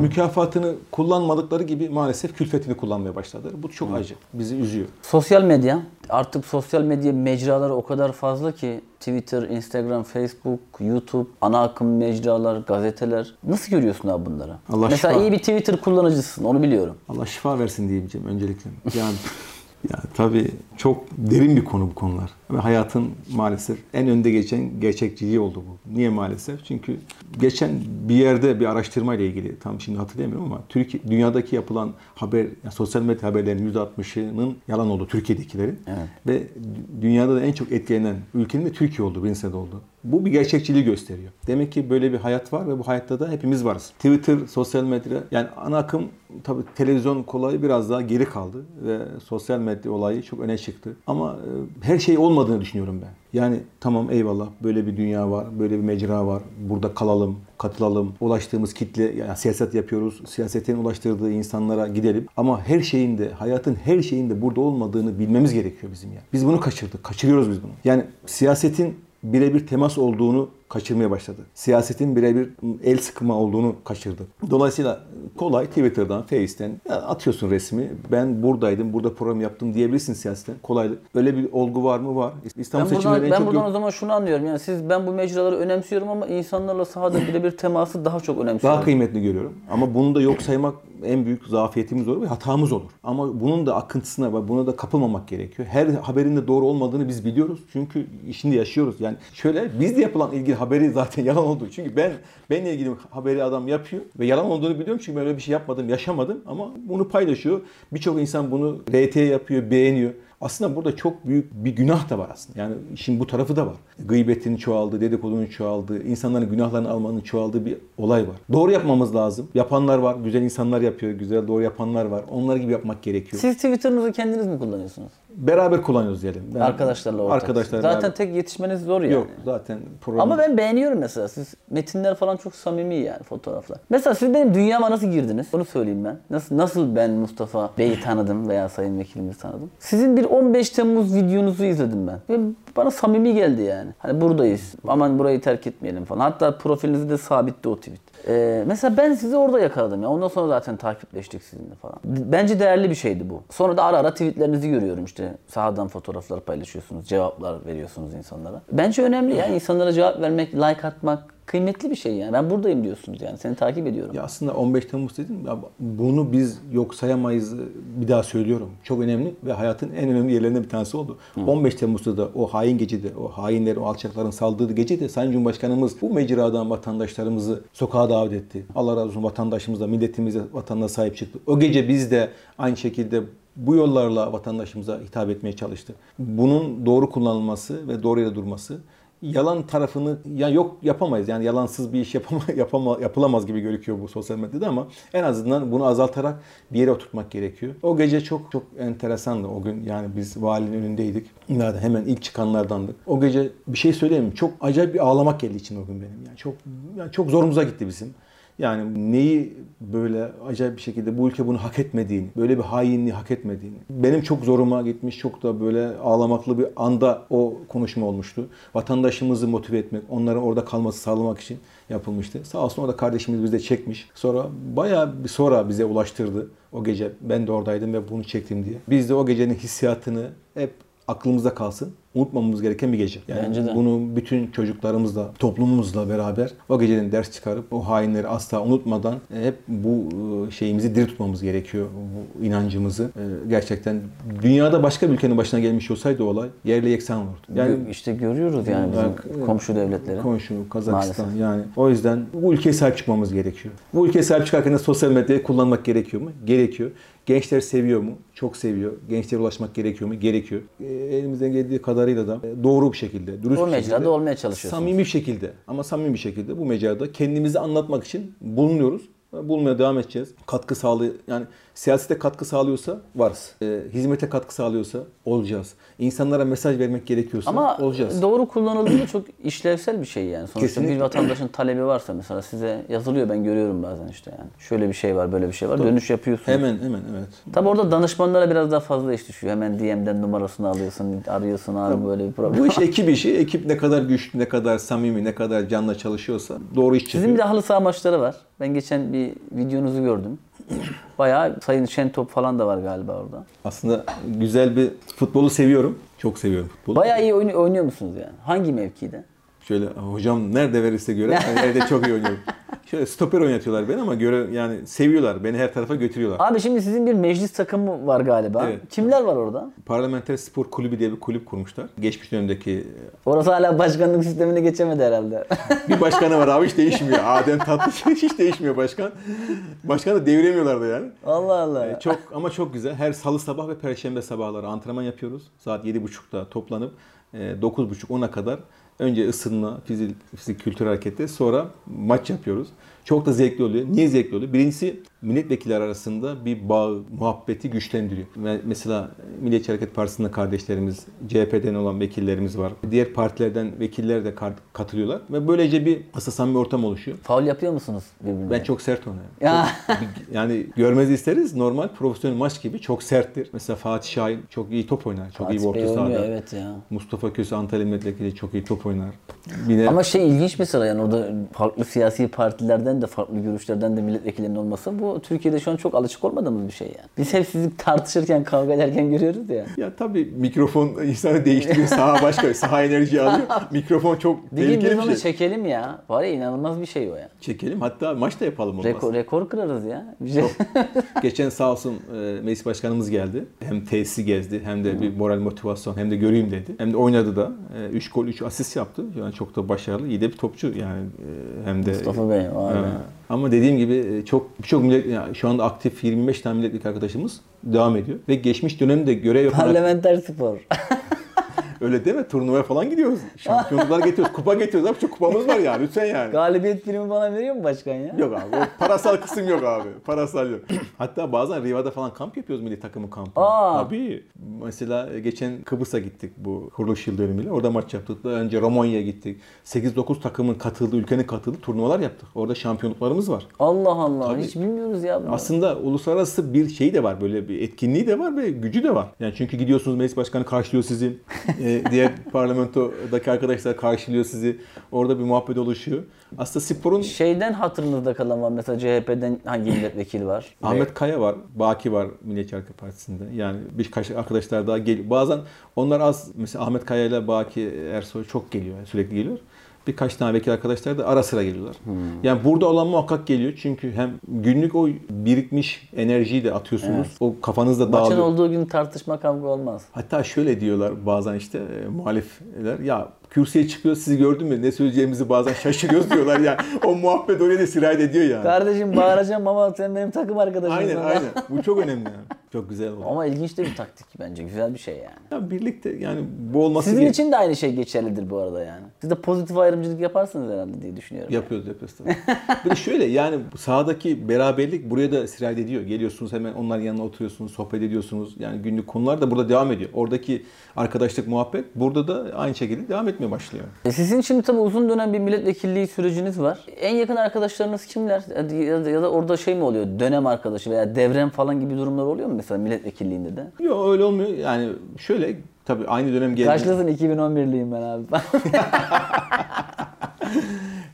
mükafatını kullanmadıkları gibi maalesef külfetini kullanmaya başladılar. Bu çok acı. Bizi üzüyor. Sosyal medya. Artık sosyal medya mecraları o kadar fazla ki Twitter, Instagram, Facebook, YouTube, ana akım mecralar, gazeteler. Nasıl görüyorsun abi bunları? Allah Mesela şifa. iyi bir Twitter kullanıcısın onu biliyorum. Allah şifa versin diyeceğim öncelikle. Yani ya tabii çok derin bir konu bu konular. Ve hayatın maalesef en önde geçen gerçekçiliği oldu bu. Niye maalesef? Çünkü geçen bir yerde bir araştırma ile ilgili tam şimdi hatırlayamıyorum ama Türkiye dünyadaki yapılan haber yani sosyal medya haberlerinin %60'ının yalan oldu Türkiye'dekilerin. Evet. Ve dü- dünyada da en çok etkilenen ülkenin de Türkiye oldu, birinci oldu. Bu bir gerçekçiliği gösteriyor. Demek ki böyle bir hayat var ve bu hayatta da hepimiz varız. Twitter, sosyal medya, yani ana akım tabii televizyon kolayı biraz daha geri kaldı ve sosyal medya olayı çok öne çıktı. Ama e, her şey olmadığını düşünüyorum ben. Yani tamam eyvallah böyle bir dünya var, böyle bir mecra var. Burada kalalım, katılalım. Ulaştığımız kitle, yani siyaset yapıyoruz. Siyasetin ulaştırdığı insanlara gidelim. Ama her şeyin de, hayatın her şeyin de burada olmadığını bilmemiz gerekiyor bizim yani. Biz bunu kaçırdık. Kaçırıyoruz biz bunu. Yani siyasetin birebir temas olduğunu kaçırmaya başladı. Siyasetin birebir el sıkma olduğunu kaçırdı. Dolayısıyla kolay Twitter'dan, Face'ten atıyorsun resmi. Ben buradaydım, burada program yaptım diyebilirsin siyasetten. Kolay. Öyle bir olgu var mı? Var. İstanbul Ben buradan, en ben çok buradan yok- o zaman şunu anlıyorum. Yani siz ben bu mecraları önemsiyorum ama insanlarla sahada birebir teması daha çok önemsiyorum. Daha kıymetli görüyorum. Ama bunu da yok saymak en büyük zafiyetimiz olur ve hatamız olur. Ama bunun da akıntısına ve buna da kapılmamak gerekiyor. Her haberin de doğru olmadığını biz biliyoruz. Çünkü işinde yaşıyoruz. Yani şöyle bizde yapılan ilgili haberi zaten yalan oldu. Çünkü ben benle ilgili haberi adam yapıyor ve yalan olduğunu biliyorum çünkü ben öyle bir şey yapmadım, yaşamadım ama bunu paylaşıyor. Birçok insan bunu RT yapıyor, beğeniyor. Aslında burada çok büyük bir günah da var aslında. Yani şimdi bu tarafı da var. Gıybetin çoğaldığı, dedikodunun çoğaldığı, insanların günahlarını almanın çoğaldığı bir olay var. Doğru yapmamız lazım. Yapanlar var, güzel insanlar yapıyor, güzel doğru yapanlar var. Onlar gibi yapmak gerekiyor. Siz Twitter'ınızı kendiniz mi kullanıyorsunuz? Beraber kullanıyoruz diyelim. Ben- Arkadaşlarla ortak. Arkadaşlar. Zaten beraber- tek yetişmeniz zor yani. Yok zaten program. Ama ben beğeniyorum mesela. Siz metinler falan çok samimi yani fotoğraflar. Mesela siz benim dünyama nasıl girdiniz? Onu söyleyeyim ben. Nasıl nasıl ben Mustafa Bey'i tanıdım veya Sayın Vekilimizi tanıdım? Sizin bir 15 Temmuz videonuzu izledim ben. Ve bana samimi geldi yani. Hani buradayız. Aman burayı terk etmeyelim falan. Hatta profilinizde de sabitti o tweet. Ee, mesela ben sizi orada yakaladım ya. Ondan sonra zaten takipleştik sizinle falan. Bence değerli bir şeydi bu. Sonra da ara ara tweetlerinizi görüyorum işte. Sahadan fotoğraflar paylaşıyorsunuz, cevaplar veriyorsunuz insanlara. Bence önemli ya. İnsanlara cevap vermek, like atmak kıymetli bir şey yani. Ben buradayım diyorsunuz yani. Seni takip ediyorum. Ya aslında 15 Temmuz dedim ya bunu biz yok sayamayız bir daha söylüyorum. Çok önemli ve hayatın en önemli yerlerinden bir tanesi oldu. 15 Temmuz'da da o hain gecede, o hainlerin, o alçakların saldırdığı gecede Sayın Cumhurbaşkanımız bu mecradan vatandaşlarımızı sokağa davet etti. Allah razı olsun vatandaşımıza, milletimize, vatanına sahip çıktı. O gece biz de aynı şekilde bu yollarla vatandaşımıza hitap etmeye çalıştı. Bunun doğru kullanılması ve doğru yere durması yalan tarafını ya yok yapamayız. Yani yalansız bir iş yapama, yapama, yapılamaz gibi gözüküyor bu sosyal medyada ama en azından bunu azaltarak bir yere oturtmak gerekiyor. O gece çok çok enteresandı o gün. Yani biz valinin önündeydik. Yani hemen ilk çıkanlardandık. O gece bir şey söyleyeyim mi? Çok acayip bir ağlamak geldi için o gün benim. Yani çok yani çok zorumuza gitti bizim. Yani neyi böyle acayip bir şekilde bu ülke bunu hak etmediğini, böyle bir hainliği hak etmediğini. Benim çok zoruma gitmiş, çok da böyle ağlamaklı bir anda o konuşma olmuştu. Vatandaşımızı motive etmek, onların orada kalması sağlamak için yapılmıştı. Sağ olsun orada kardeşimiz bize çekmiş. Sonra bayağı bir sonra bize ulaştırdı o gece. Ben de oradaydım ve bunu çektim diye. Biz de o gecenin hissiyatını hep aklımızda kalsın. Unutmamamız gereken bir gece. Yani Bence de. bunu bütün çocuklarımızla, toplumumuzla beraber o gecenin ders çıkarıp o hainleri asla unutmadan e, hep bu e, şeyimizi diri tutmamız gerekiyor. Bu inancımızı. E, Gerçekten dünyada başka bir ülkenin başına gelmiş olsaydı olay yerle yeksan olurdu. Yani işte görüyoruz yani bizim komşu devletleri. komşu Kazakistan Maalesef. yani. O yüzden bu ülkeye sahip çıkmamız gerekiyor. Bu ülkeye sahip çıkarken de sosyal medyayı kullanmak gerekiyor mu? Gerekiyor. Gençler seviyor mu? Çok seviyor. Gençlere ulaşmak gerekiyor mu? Gerekiyor. Elimizden geldiği kadarıyla da e, doğru bir şekilde, dürüst O bir şekilde, olmaya çalışıyorsunuz. Samimi bir şekilde ama samimi bir şekilde bu mecrada kendimizi anlatmak için bulunuyoruz. Bulmaya devam edeceğiz. Katkı sağlıyor. Yani siyasete katkı sağlıyorsa varız. E, hizmete katkı sağlıyorsa olacağız. İnsanlara mesaj vermek gerekiyorsa Ama olacağız. doğru kullanıldığında çok işlevsel bir şey yani. Sonuçta Kesinlikle. bir vatandaşın talebi varsa mesela size yazılıyor ben görüyorum bazen işte yani. Şöyle bir şey var, böyle bir şey var. Dönüş yapıyorsun. Hemen hemen evet. Tabi orada danışmanlara biraz daha fazla iş düşüyor. Hemen DM'den numarasını alıyorsun, arıyorsun abi böyle bir problem. Bu iş ekip işi. Ekip ne kadar güçlü, ne kadar samimi, ne kadar canla çalışıyorsa doğru iş çıkıyor. Sizin bir de halı saha maçları var. Ben geçen bir videonuzu gördüm. Bayağı Sayın Şentop falan da var galiba orada. Aslında güzel bir futbolu seviyorum. Çok seviyorum futbolu. Bayağı iyi oynuyor, oynuyor musunuz yani? Hangi mevkide? Şöyle hocam nerede verirse göre ben evde çok iyi oynuyorum. Şöyle stoper oynatıyorlar beni ama göre yani seviyorlar. Beni her tarafa götürüyorlar. Abi şimdi sizin bir meclis takımı var galiba. Evet. Kimler var orada? Parlamenter Spor Kulübü diye bir kulüp kurmuşlar. Geçmiş dönemdeki Orası hala başkanlık sistemine geçemedi herhalde. bir başkanı var abi hiç değişmiyor. Adem Tatlı hiç değişmiyor başkan. Başkanı da yani. Allah Allah. Çok ama çok güzel. Her salı sabah ve perşembe sabahları antrenman yapıyoruz. Saat 7.30'da toplanıp e, 9.30-10'a kadar önce ısınma, fizik, fizik kültür hareketi sonra maç yapıyoruz. Çok da zevkli oluyor. Niye zevkli oluyor? Birincisi milletvekilleri arasında bir bağ, muhabbeti güçlendiriyor. Mesela Milliyetçi Hareket Partisi'nde kardeşlerimiz, CHP'den olan vekillerimiz var. Diğer partilerden vekiller de katılıyorlar. Ve böylece bir aslında samimi ortam oluşuyor. Faul yapıyor musunuz birbirine? Ben çok sert. Çok- bir- yani görmezi isteriz. Normal profesyonel maç gibi çok serttir. Mesela Fatih Şahin çok iyi top oynar. Çok iyi bir Fatih orta Bey oynuyor, sahada. evet ya. Mustafa Köse Antalya Milletvekili çok iyi top oynar. Bir de Ama şey ilginç mesela yani orada farklı siyasi partilerden de farklı görüşlerden de milletvekillerinin olması bu Türkiye'de şu an çok alışık olmadığımız bir şey yani. Biz hep sizi tartışırken kavga ederken görüyoruz ya. ya tabii mikrofon insanı değiştiriyor. Saha başka, saha enerji alıyor. Mikrofon çok Bir gün tehlikeli biz bir onu şey. çekelim ya. Var ya inanılmaz bir şey o ya. Çekelim. Hatta maç da yapalım olmaz. Rekor, rekor kırarız ya. Şey. Geçen sağ olsun e, meclis başkanımız geldi. Hem tesisi gezdi hem de bir moral motivasyon hem de göreyim dedi. Hem de oynadı da. 3 gol 3 asist yaptı. Yani çok da başarılı. iyi de bir topçu yani e, hem de Mustafa Bey var. Ya. Ama dediğim gibi e, çok birçok millet yani şu anda aktif 25 tane milletvekili arkadaşımız devam ediyor ve geçmiş dönemde görev yaparak Parlamenter spor. öyle deme turnuvaya falan gidiyoruz. Şampiyonluklar getiriyoruz. Kupa getiriyoruz. Abi çok kupamız var yani lütfen yani. Galibiyet primi bana veriyor mu başkan ya? Yok abi. O parasal kısım yok abi. Parasal yok. Hatta bazen Riva'da falan kamp yapıyoruz milli takımı kampı. Aa. Tabii. Mesela geçen Kıbrıs'a gittik bu kuruluş yıl dönümüyle. Orada maç yaptık. Daha önce Romanya'ya gittik. 8-9 takımın katıldığı, ülkenin katıldığı turnuvalar yaptık. Orada şampiyonluklarımız var. Allah Allah. Tabii. Hiç bilmiyoruz ya bunu. Aslında uluslararası bir şey de var. Böyle bir etkinliği de var ve gücü de var. Yani çünkü gidiyorsunuz meclis başkanı karşılıyor sizi. Ee, diğer parlamentodaki arkadaşlar karşılıyor sizi. Orada bir muhabbet oluşuyor. Aslında sporun Şeyden hatırınızda kalan var. Mesela CHP'den hangi milletvekili var? Ahmet Kaya var, Baki var Milliyetçi Hareket Partisi'nde. Yani birkaç arkadaşlar daha geliyor. Bazen onlar az, mesela Ahmet Kaya ile Baki Ersoy çok geliyor, yani sürekli geliyor. Birkaç tane vekil arkadaşlar da ara sıra geliyorlar. Yani burada olan muhakkak geliyor. Çünkü hem günlük o birikmiş enerjiyi de atıyorsunuz. O kafanızda Maçın dağılıyor. olduğu gün tartışma kavga olmaz. Hatta şöyle diyorlar bazen işte e, muhalifler ya kürsüye çıkıyor sizi gördün mü ne söyleyeceğimizi bazen şaşırıyoruz diyorlar yani o muhabbet oraya da sirayet ediyor yani. Kardeşim bağıracağım ama sen benim takım arkadaşımsın. Aynen aynen. Bu çok önemli yani. Çok güzel oldu. Ama ilginç de bir taktik bence. Güzel bir şey yani. Ya birlikte yani bu olması Sizin için de aynı şey geçerlidir bu arada yani. Siz de pozitif ayrımcılık yaparsınız herhalde diye düşünüyorum. Yapıyoruz yapıyoruz tabii. bir de şöyle yani sahadaki beraberlik buraya da sirayet ediyor. Geliyorsunuz hemen onların yanına oturuyorsunuz, sohbet ediyorsunuz. Yani günlük konular da burada devam ediyor. Oradaki arkadaşlık muhabbet burada da aynı şekilde devam etmeye başlıyor. E Sizin şimdi tabii uzun dönem bir milletvekilliği süreciniz var. En yakın arkadaşlarınız kimler? Ya da, ya da orada şey mi oluyor? Dönem arkadaşı veya devren falan gibi durumlar oluyor mu mesela milletvekilliğinde de? Yok öyle olmuyor. Yani şöyle tabii aynı dönem geldi. Kaçlısın 2011'liyim ben abi.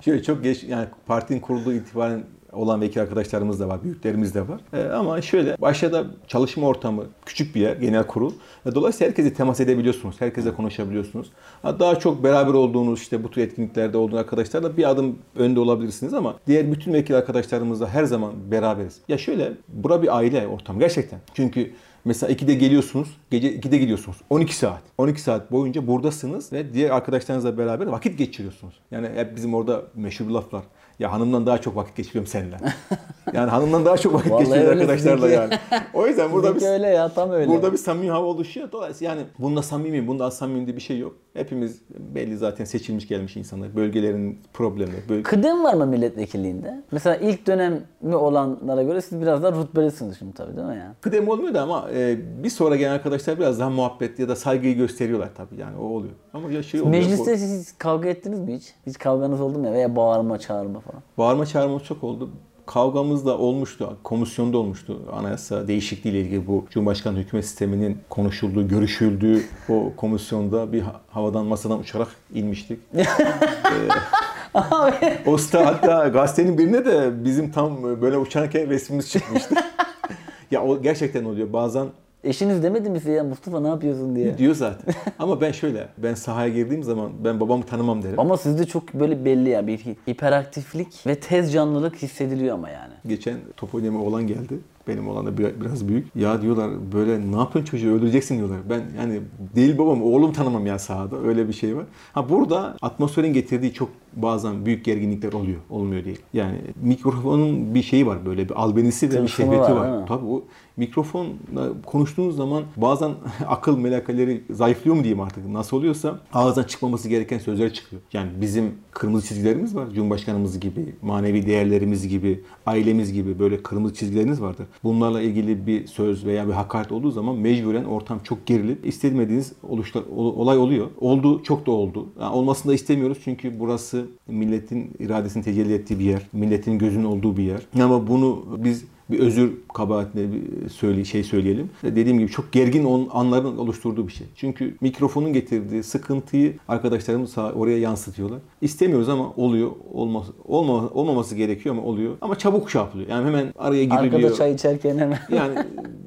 Şöyle çok geç yani partinin kurulduğu itibaren olan vekil arkadaşlarımız da var, büyüklerimiz de var. Ee, ama şöyle başta çalışma ortamı küçük bir yer, genel kurul. E, Dolayısıyla herkese temas edebiliyorsunuz, herkese konuşabiliyorsunuz. Ha, Daha çok beraber olduğunuz işte bu tür etkinliklerde olduğunuz arkadaşlarla bir adım önde olabilirsiniz ama diğer bütün vekil arkadaşlarımızla her zaman beraberiz. Ya şöyle, bura bir aile ortamı gerçekten. Çünkü Mesela 2'de geliyorsunuz, gece 2'de gidiyorsunuz. 12 saat. 12 saat boyunca buradasınız ve diğer arkadaşlarınızla beraber vakit geçiriyorsunuz. Yani hep bizim orada meşhur bir laf var. Ya hanımdan daha çok vakit geçiriyorum seninle. Yani hanımdan daha çok vakit geçiriyoruz arkadaşlarla yani. O yüzden burada bir, öyle ya tam öyle. burada bir samimi hava oluşuyor. Dolayısıyla yani bunda samimi, bunda az samimi diye bir şey yok. Hepimiz belli zaten seçilmiş gelmiş insanlar. Bölgelerin problemleri. Böl- Kıdem var mı milletvekilliğinde? Mesela ilk dönemi olanlara göre siz biraz daha rütbelisiniz şimdi tabii değil mi ya? Kıdem olmuyor da ama e, bir sonra gelen arkadaşlar biraz daha muhabbet ya da saygıyı gösteriyorlar tabii yani o oluyor. Ama ya şey oluyor. Mecliste bu- siz kavga ettiniz mi hiç? Hiç kavganız oldu mu ya? Veya bağırma çağırma falan. Bağırma çağırmamız çok oldu. Kavgamız da olmuştu. Komisyonda olmuştu. Anayasa değişikliği ile ilgili bu Cumhurbaşkanı hükümet sisteminin konuşulduğu, görüşüldüğü o komisyonda bir ha- havadan masadan uçarak inmiştik. o usta hatta gazetenin birine de bizim tam böyle uçarken resmimiz çıkmıştı. ya o gerçekten oluyor. Bazen Eşiniz demedi mi size ya Mustafa ne yapıyorsun diye? diyor zaten. Ama ben şöyle, ben sahaya girdiğim zaman ben babamı tanımam derim. Ama sizde çok böyle belli ya bir hiperaktiflik ve tez canlılık hissediliyor ama yani. Geçen top oynama olan geldi. Benim olan da bir- biraz büyük. Ya diyorlar böyle ne yapıyorsun çocuğu öldüreceksin diyorlar. Ben yani değil babam oğlum tanımam ya sahada. Öyle bir şey var. Ha burada atmosferin getirdiği çok bazen büyük gerginlikler oluyor. Olmuyor değil. Yani mikrofonun bir şeyi var böyle bir albenisi ve bir şehveti var, var. Tabii o mikrofonla konuştuğunuz zaman bazen akıl melekaleri zayıflıyor mu diyeyim artık. Nasıl oluyorsa ağızdan çıkmaması gereken sözler çıkıyor. Yani bizim kırmızı çizgilerimiz var. Cumhurbaşkanımız gibi, manevi değerlerimiz gibi, ailemiz gibi böyle kırmızı çizgileriniz vardır. Bunlarla ilgili bir söz veya bir hakaret olduğu zaman mecburen ortam çok gerilip istemediğiniz oluşlar, ol- olay oluyor. Oldu, çok da oldu. Yani olmasını da istemiyoruz çünkü burası milletin iradesini tecelli ettiği bir yer. Milletin gözünün olduğu bir yer. Ama bunu biz bir özür kabahatine bir söyle, şey söyleyelim. Dediğim gibi çok gergin anların oluşturduğu bir şey. Çünkü mikrofonun getirdiği sıkıntıyı arkadaşlarımız oraya yansıtıyorlar. İstemiyoruz ama oluyor. Olması, olma, olmaması gerekiyor ama oluyor. Ama çabuk şey yapılıyor. Yani hemen araya giriliyor. Arkada çay içerken hemen. Yani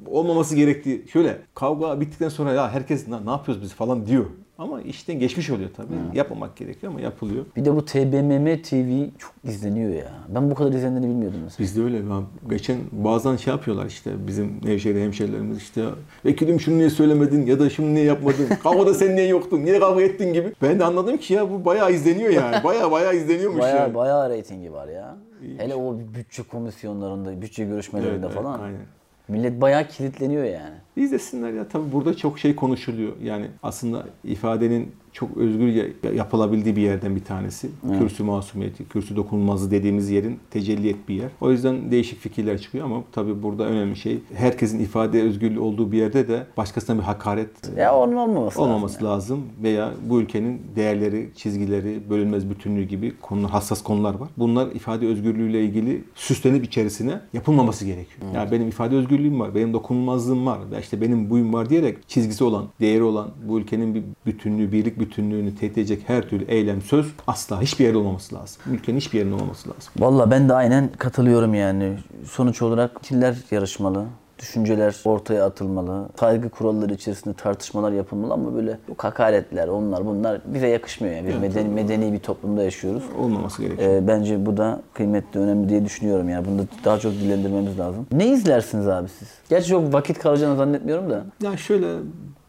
olmaması gerektiği. Şöyle kavga bittikten sonra ya herkes ne yapıyoruz biz falan diyor. Ama işten geçmiş oluyor tabii. Yapmamak gerekiyor ama yapılıyor. Bir de bu TBMM TV çok izleniyor ya. Ben bu kadar izlendiğini bilmiyordum mesela. Bizde öyle. Ya. Geçen bazen şey yapıyorlar işte bizim Nevşehir'de hemşerilerimiz işte vekilim şunu niye söylemedin ya da şunu niye yapmadın? Kavgada sen niye yoktun? Niye kavga ettin gibi. Ben de anladım ki ya bu bayağı izleniyor yani. Bayağı bayağı izleniyormuş Bayağı yani. bayağı reytingi var ya. Hele o bütçe komisyonlarında, bütçe görüşmelerinde Evet, evet, falan. aynen. Millet bayağı kilitleniyor yani. İzlesinler ya tabii burada çok şey konuşuluyor. Yani aslında ifadenin çok özgürce yapılabildiği bir yerden bir tanesi. Kürsü masumiyeti, kürsü dokunulmazlığı dediğimiz yerin tecelli ettiği yer. O yüzden değişik fikirler çıkıyor ama tabii burada önemli şey herkesin ifade özgürlüğü olduğu bir yerde de başkasına bir hakaret Ya onun olmaması olmaması lazım. lazım veya bu ülkenin değerleri, çizgileri, bölünmez bütünlüğü gibi konular, hassas konular var. Bunlar ifade özgürlüğüyle ilgili süslenip içerisine yapılmaması gerekiyor. Yani benim ifade özgürlüğüm var, benim dokunulmazlığım var ve işte benim buyum var diyerek çizgisi olan, değeri olan bu ülkenin bir bütünlüğü, birlik bütünlüğünü tehdit edecek her türlü eylem, söz asla hiçbir yerde olmaması lazım. Ülkenin hiçbir yerinde olmaması lazım. Valla ben de aynen katılıyorum yani. Sonuç olarak fikirler yarışmalı. Düşünceler ortaya atılmalı. Saygı kuralları içerisinde tartışmalar yapılmalı ama böyle bu hakaretler, onlar bunlar bize yakışmıyor yani. Biz medeni, medeni bir toplumda yaşıyoruz. Olmaması gerekiyor. Ee, bence bu da kıymetli, önemli diye düşünüyorum yani. Bunu da daha çok dillendirmemiz lazım. Ne izlersiniz abi siz? Gerçi çok vakit kalacağını zannetmiyorum da. Ya şöyle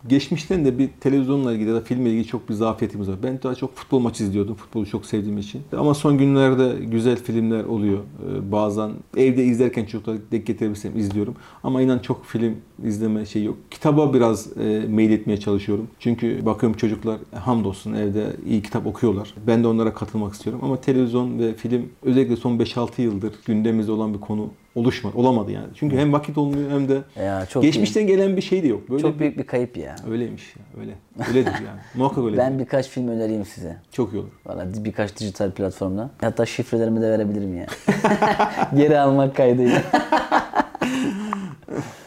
geçmişten de bir televizyonla ilgili ya da filmle ilgili çok bir zafiyetimiz var. Ben daha çok futbol maçı izliyordum. Futbolu çok sevdiğim için. Ama son günlerde güzel filmler oluyor. Ee, bazen evde izlerken çocuklar denk getirebilirsem izliyorum. Ama inan çok film izleme şey yok. Kitaba biraz e, mail etmeye çalışıyorum. Çünkü bakıyorum çocuklar hamdolsun evde iyi kitap okuyorlar. Ben de onlara katılmak istiyorum. Ama televizyon ve film özellikle son 5-6 yıldır gündemimizde olan bir konu oluşmadı. Olamadı yani. Çünkü hem vakit olmuyor hem de Ya çok geçmişten gelen bir şey de yok. Böyle Çok büyük bir kayıp ya. Öyleymiş ya. Öyle. Öyledir yani. Muhakkak öyledir. Ben birkaç film önereyim size. Çok iyi olur. Valla birkaç dijital platformda. Hatta şifrelerimi de verebilirim ya. Geri almak kaydıyla.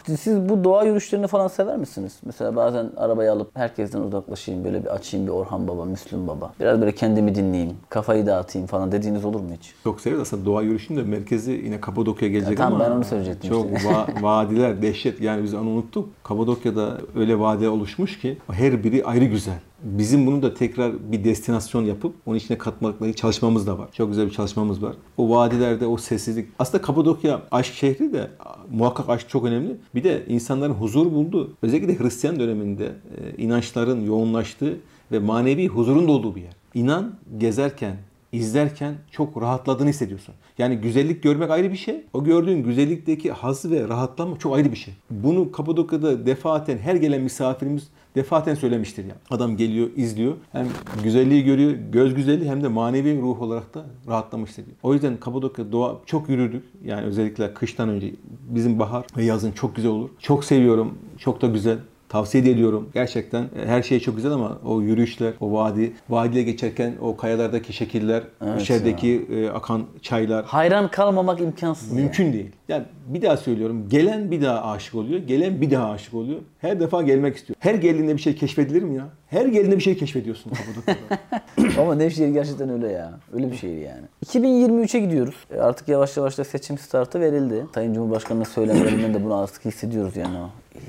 Siz bu doğa yürüyüşlerini falan sever misiniz? Mesela bazen arabayı alıp herkesten uzaklaşayım, böyle bir açayım bir Orhan Baba, Müslüm Baba. Biraz böyle kendimi dinleyeyim, kafayı dağıtayım falan dediğiniz olur mu hiç? Çok severiz aslında doğa yürüyüşünün de merkezi yine Kapadokya'ya gelecek Ya tamam, ama ben onu söyleyecektim çok işte. va- vadiler dehşet yani biz onu unuttuk. Kapadokya'da öyle vadiler oluşmuş ki her biri ayrı güzel. Bizim bunu da tekrar bir destinasyon yapıp onun içine katmakla çalışmamız da var. Çok güzel bir çalışmamız var. O vadilerde o sessizlik. Aslında Kapadokya aşk şehri de muhakkak aşk çok önemli. Bir de insanların huzur bulduğu, özellikle Hristiyan döneminde e, inançların yoğunlaştığı ve manevi huzurun da olduğu bir yer. İnan gezerken, izlerken çok rahatladığını hissediyorsun. Yani güzellik görmek ayrı bir şey. O gördüğün güzellikteki haz ve rahatlama çok ayrı bir şey. Bunu Kapadokya'da defaten her gelen misafirimiz defaten söylemiştir yani. Adam geliyor, izliyor. Hem güzelliği görüyor, göz güzelliği hem de manevi ruh olarak da rahatlamıştır. O yüzden Kapadokya doğa çok yürüdük. Yani özellikle kıştan önce bizim bahar ve yazın çok güzel olur. Çok seviyorum. Çok da güzel. Tavsiye ediyorum. Gerçekten e, her şey çok güzel ama o yürüyüşler, o vadi, vadide geçerken o kayalardaki şekiller, Evet içerideki e, akan çaylar Hayran kalmamak imkansız. yani. mümkün değil. Yani bir daha söylüyorum. Gelen bir daha aşık oluyor. Gelen bir daha aşık oluyor. Her defa gelmek istiyor. Her geldiğinde bir şey keşfedilir mi ya? Her geldiğinde bir şey keşfediyorsun Kapadokya'da. Ama Nevşehir gerçekten öyle ya. Öyle bir şehir yani. 2023'e gidiyoruz. E, Artık yavaş yavaş da seçim startı verildi. Sayın Cumhurbaşkanı'nın söylemlerinden de bunu artık hissediyoruz yani.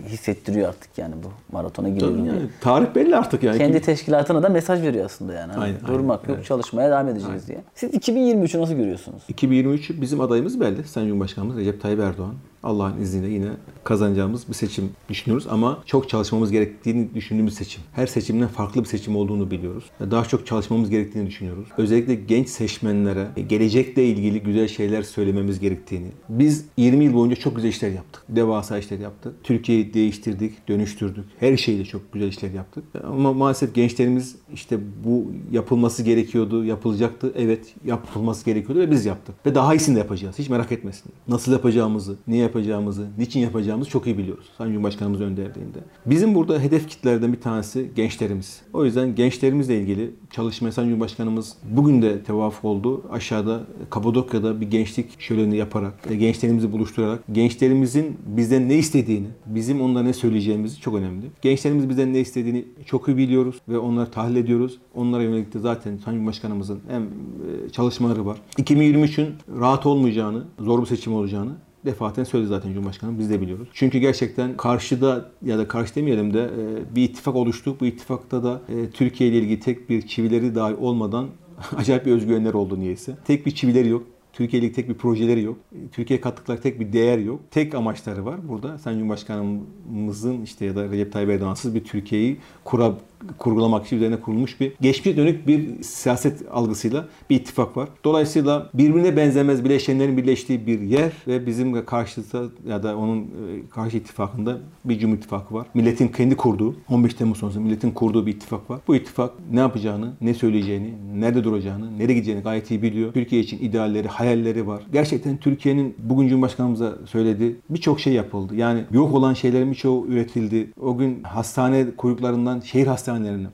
Hissettiriyor artık yani bu maratona diye. yani, tarih belli artık yani. Kendi teşkilatına da mesaj veriyor aslında yani. Hani Aynen, Durmak aynen, yok, çalışmaya devam edeceğiz diye. Siz 2023'ü nasıl görüyorsunuz? 2023 bizim adayımız belli. Sayın Cumhurbaşkanımız Recep Tayyip Erdoğan. Allah'ın izniyle yine kazanacağımız bir seçim düşünüyoruz ama çok çalışmamız gerektiğini düşündüğümüz seçim. Her seçimden farklı bir seçim olduğunu biliyoruz. Daha çok çalışmamız gerektiğini düşünüyoruz. Özellikle genç seçmenlere gelecekle ilgili güzel şeyler söylememiz gerektiğini. Biz 20 yıl boyunca çok güzel işler yaptık. Devasa işler yaptık. Türkiye'yi değiştirdik, dönüştürdük. Her şeyle çok güzel işler yaptık. Ama maalesef gençlerimiz işte bu yapılması gerekiyordu, yapılacaktı. Evet yapılması gerekiyordu ve biz yaptık. Ve daha iyisini de yapacağız. Hiç merak etmesin. Nasıl yapacağımızı, niye yapacağımızı, niçin yapacağımızı çok iyi biliyoruz. Sayın Cumhurbaşkanımız önderliğinde. Bizim burada hedef kitlerden bir tanesi gençlerimiz. O yüzden gençlerimizle ilgili çalışmaya Sayın Cumhurbaşkanımız bugün de tevafuk oldu. Aşağıda Kapadokya'da bir gençlik şöleni yaparak, gençlerimizi buluşturarak, gençlerimizin bizden ne istediğini, bizim onlara ne söyleyeceğimizi çok önemli. Gençlerimiz bizden ne istediğini çok iyi biliyoruz ve onları tahlil ediyoruz. Onlara yönelik de zaten Sayın Cumhurbaşkanımızın hem e, çalışmaları var. 2023'ün rahat olmayacağını, zor bir seçim olacağını defaten söyledi zaten Cumhurbaşkanı. Biz de biliyoruz. Çünkü gerçekten karşıda ya da karşı demeyelim de e, bir ittifak oluştu. Bu ittifakta da e, Türkiye ile ilgili tek bir çivileri dahi olmadan acayip bir özgüvenler oldu niyeyse. Tek bir çivileri yok. Türkiye ile tek bir projeleri yok. Türkiye kattıkları tek bir değer yok. Tek amaçları var burada. Sayın Cumhurbaşkanımızın işte ya da Recep Tayyip Erdoğan'sız bir Türkiye'yi kura, kurgulamak üzerine kurulmuş bir geçmişe dönük bir siyaset algısıyla bir ittifak var. Dolayısıyla birbirine benzemez bileşenlerin birleştiği bir yer ve bizim karşıda ya da onun e, karşı ittifakında bir Cumhur İttifakı var. Milletin kendi kurduğu, 15 Temmuz sonrası milletin kurduğu bir ittifak var. Bu ittifak ne yapacağını, ne söyleyeceğini, nerede duracağını, nereye gideceğini gayet iyi biliyor. Türkiye için idealleri, hayalleri var. Gerçekten Türkiye'nin bugün Cumhurbaşkanımıza söylediği birçok şey yapıldı. Yani yok olan şeylerin birçoğu üretildi. O gün hastane kuyruklarından şehir hastanelerine,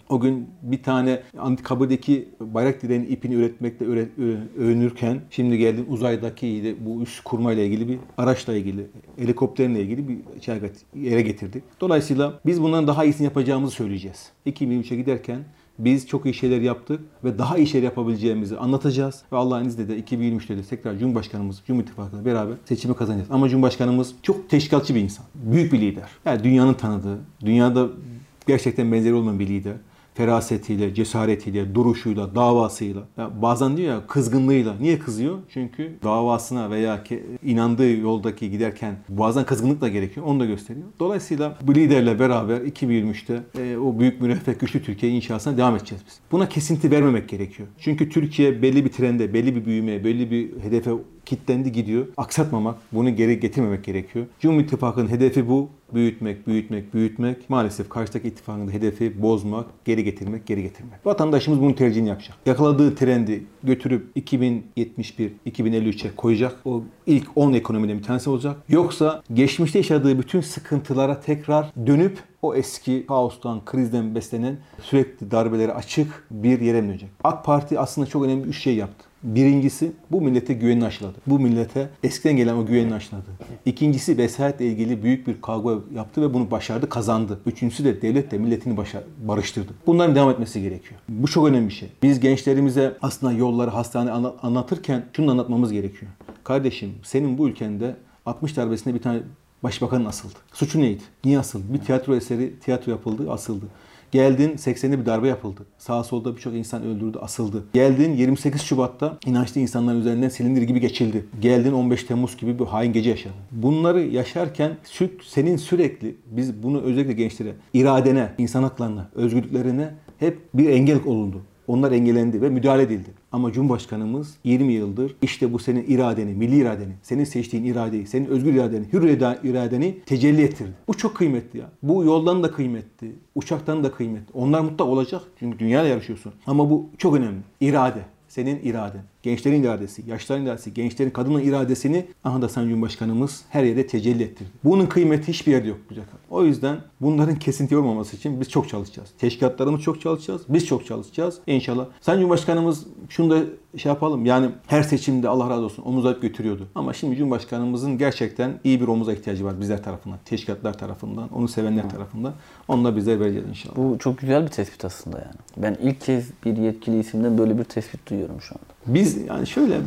o gün bir tane Anıtkabir'deki bayrak direğinin ipini üretmekle üret, övünürken şimdi geldim uzaydaki bu üst kurma ile ilgili bir araçla ilgili, helikopterle ilgili bir yere getirdik. Dolayısıyla biz bundan daha iyisini yapacağımızı söyleyeceğiz. 2023'e giderken biz çok iyi şeyler yaptık ve daha iyi şeyler yapabileceğimizi anlatacağız. Ve Allah'ın izniyle de 2023'te de tekrar Cumhurbaşkanımız, Cumhur İttifakı'yla beraber seçimi kazanacağız. Ama Cumhurbaşkanımız çok teşkilatçı bir insan. Büyük bir lider. Yani dünyanın tanıdığı, dünyada gerçekten benzeri olmayan bir lider ferasetiyle, cesaretiyle, duruşuyla, davasıyla. Ya bazen diyor ya kızgınlığıyla. Niye kızıyor? Çünkü davasına veya ki inandığı yoldaki giderken bazen kızgınlık da gerekiyor. Onu da gösteriyor. Dolayısıyla bu liderle beraber 2023'te e, o büyük müreffeh güçlü Türkiye inşasına devam edeceğiz biz. Buna kesinti vermemek gerekiyor. Çünkü Türkiye belli bir trende, belli bir büyümeye, belli bir hedefe kitlendi gidiyor. Aksatmamak, bunu geri getirmemek gerekiyor. Cumhur İttifakı'nın hedefi bu. Büyütmek, büyütmek, büyütmek. Maalesef karşıdaki ittifakın hedefi bozmak, geri getirmek, geri getirmek. Vatandaşımız bunun tercihini yapacak. Yakaladığı trendi götürüp 2071, 2053'e koyacak. O ilk 10 ekonomiden bir tanesi olacak. Yoksa geçmişte yaşadığı bütün sıkıntılara tekrar dönüp o eski kaostan, krizden beslenen sürekli darbeleri açık bir yere mi dönecek? AK Parti aslında çok önemli bir şey yaptı. Birincisi bu millete güvenini aşıladı. Bu millete eskiden gelen o güvenini aşıladı. İkincisi vesayetle ilgili büyük bir kavga yaptı ve bunu başardı, kazandı. Üçüncüsü de devletle milletini başar, barıştırdı. Bunların devam etmesi gerekiyor. Bu çok önemli bir şey. Biz gençlerimize aslında yolları, hastane anlatırken şunu anlatmamız gerekiyor. Kardeşim senin bu ülkende 60 darbesinde bir tane başbakan asıldı. Suçu neydi? Niye asıldı? Bir tiyatro eseri tiyatro yapıldı, asıldı. Geldin 80'de bir darbe yapıldı. Sağ solda birçok insan öldürdü, asıldı. Geldin 28 Şubat'ta inançlı insanların üzerinden silindir gibi geçildi. Geldin 15 Temmuz gibi bir hain gece yaşadın. Bunları yaşarken senin sürekli biz bunu özellikle gençlere iradene, insan haklarına, özgürlüklerine hep bir engel olundu. Onlar engellendi ve müdahale edildi. Ama Cumhurbaşkanımız 20 yıldır işte bu senin iradeni, milli iradeni, senin seçtiğin iradeyi, senin özgür iradeni, hür iradeni tecelli ettirdi. Bu çok kıymetli ya. Bu yoldan da kıymetli, uçaktan da kıymetli. Onlar mutlak olacak çünkü dünyayla yarışıyorsun. Ama bu çok önemli. İrade senin iraden. Gençlerin iradesi, yaşların iradesi, gençlerin kadının iradesini aha da Sayın Cumhurbaşkanımız her yere tecelli ettirdi. Bunun kıymeti hiçbir yerde yok Güzel O yüzden bunların kesinti olmaması için biz çok çalışacağız. Teşkilatlarımız çok çalışacağız. Biz çok çalışacağız. İnşallah. Sayın Cumhurbaşkanımız şunu da şey yapalım. Yani her seçimde Allah razı olsun omuz alıp götürüyordu. Ama şimdi Cumhurbaşkanımızın gerçekten iyi bir omuza ihtiyacı var bizler tarafından. Teşkilatlar tarafından, onu sevenler tarafından. Onu da bizler vereceğiz inşallah. Bu çok güzel bir tespit aslında yani. Ben ilk kez bir yetkili isimden böyle bir tespit duyuyorum şu anda. Biz yani şöyle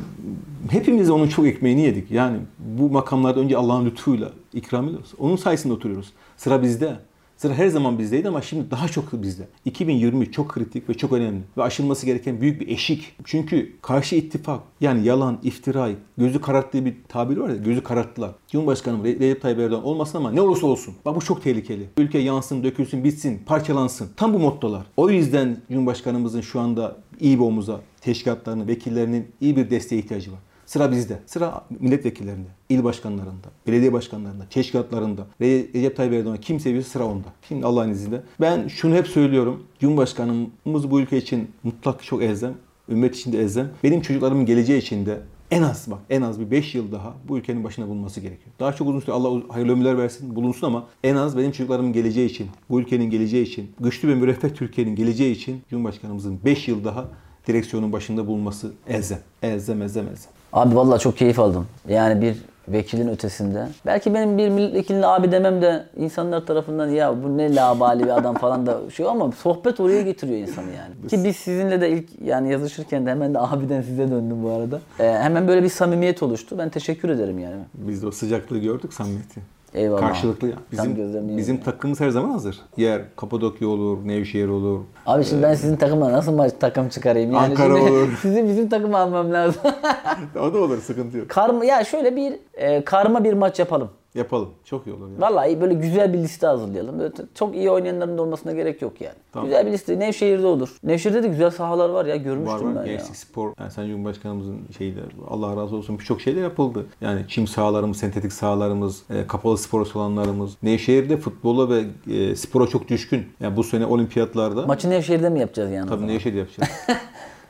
hepimiz onun çok ekmeğini yedik. Yani bu makamlarda önce Allah'ın lütfuyla ikram ediyoruz. Onun sayesinde oturuyoruz. Sıra bizde. Sıra her zaman bizdeydi ama şimdi daha çok bizde. 2020 çok kritik ve çok önemli ve aşılması gereken büyük bir eşik. Çünkü karşı ittifak yani yalan, iftira, gözü kararttığı bir tabir var ya gözü kararttılar. Cumhurbaşkanı Recep Tayyip Erdoğan olmasın ama ne olursa olsun. Bak bu çok tehlikeli. Ülke yansın, dökülsün, bitsin, parçalansın. Tam bu mottolar. O yüzden Cumhurbaşkanımızın şu anda iyi bir omuza, teşkilatlarının, vekillerinin iyi bir desteğe ihtiyacı var. Sıra bizde. Sıra milletvekillerinde, il başkanlarında, belediye başkanlarında, teşkilatlarında. Recep Tayyip Erdoğan kim seviyorsa sıra onda. Şimdi Allah'ın izniyle. Ben şunu hep söylüyorum. Cumhurbaşkanımız bu ülke için mutlak çok elzem. Ümmet için de elzem. Benim çocuklarımın geleceği için de en az bak en az bir 5 yıl daha bu ülkenin başına bulunması gerekiyor. Daha çok uzun süre Allah hayırlı ömürler versin bulunsun ama en az benim çocuklarımın geleceği için, bu ülkenin geleceği için, güçlü ve müreffeh Türkiye'nin geleceği için Cumhurbaşkanımızın 5 yıl daha direksiyonun başında bulunması elzem. Elzem, elzem, elzem. Abi vallahi çok keyif aldım. Yani bir vekilin ötesinde. Belki benim bir milletvekiline abi demem de insanlar tarafından ya bu ne labali bir adam falan da şey ama sohbet oraya getiriyor insanı yani. Ki biz sizinle de ilk yani yazışırken de hemen de abiden size döndüm bu arada. Ee, hemen böyle bir samimiyet oluştu. Ben teşekkür ederim yani. Biz de o sıcaklığı gördük samimiyeti. Eyvallah. Karşılıklı ya. Bizim, bizim takımımız her zaman hazır. Yer Kapadokya olur, Nevşehir olur. Abi şimdi ben sizin takıma nasıl maç takım çıkarayım? Yani Ankara olur. Sizin bizim takımı almam lazım. o da olur sıkıntı yok. karma ya şöyle bir e, karma bir maç yapalım. Yapalım. Çok iyi olur ya. Vallahi böyle güzel bir liste hazırlayalım. Böyle çok iyi oynayanların da olmasına gerek yok yani. Tamam. Güzel bir liste. Nevşehir'de olur. Nevşehir'de de güzel sahalar var ya. Var Görmüştüm var. ben ya. Gençlik spor. Yani Sayın Cumhurbaşkanımızın şeyiyle Allah razı olsun birçok şeyler yapıldı. Yani çim sahalarımız, sentetik sahalarımız, e, kapalı spor salonlarımız. Nevşehir'de futbola ve e, spora çok düşkün. Yani bu sene olimpiyatlarda Maçı Nevşehir'de mi yapacağız yani? tabii? Nevşehir'de yapacağız.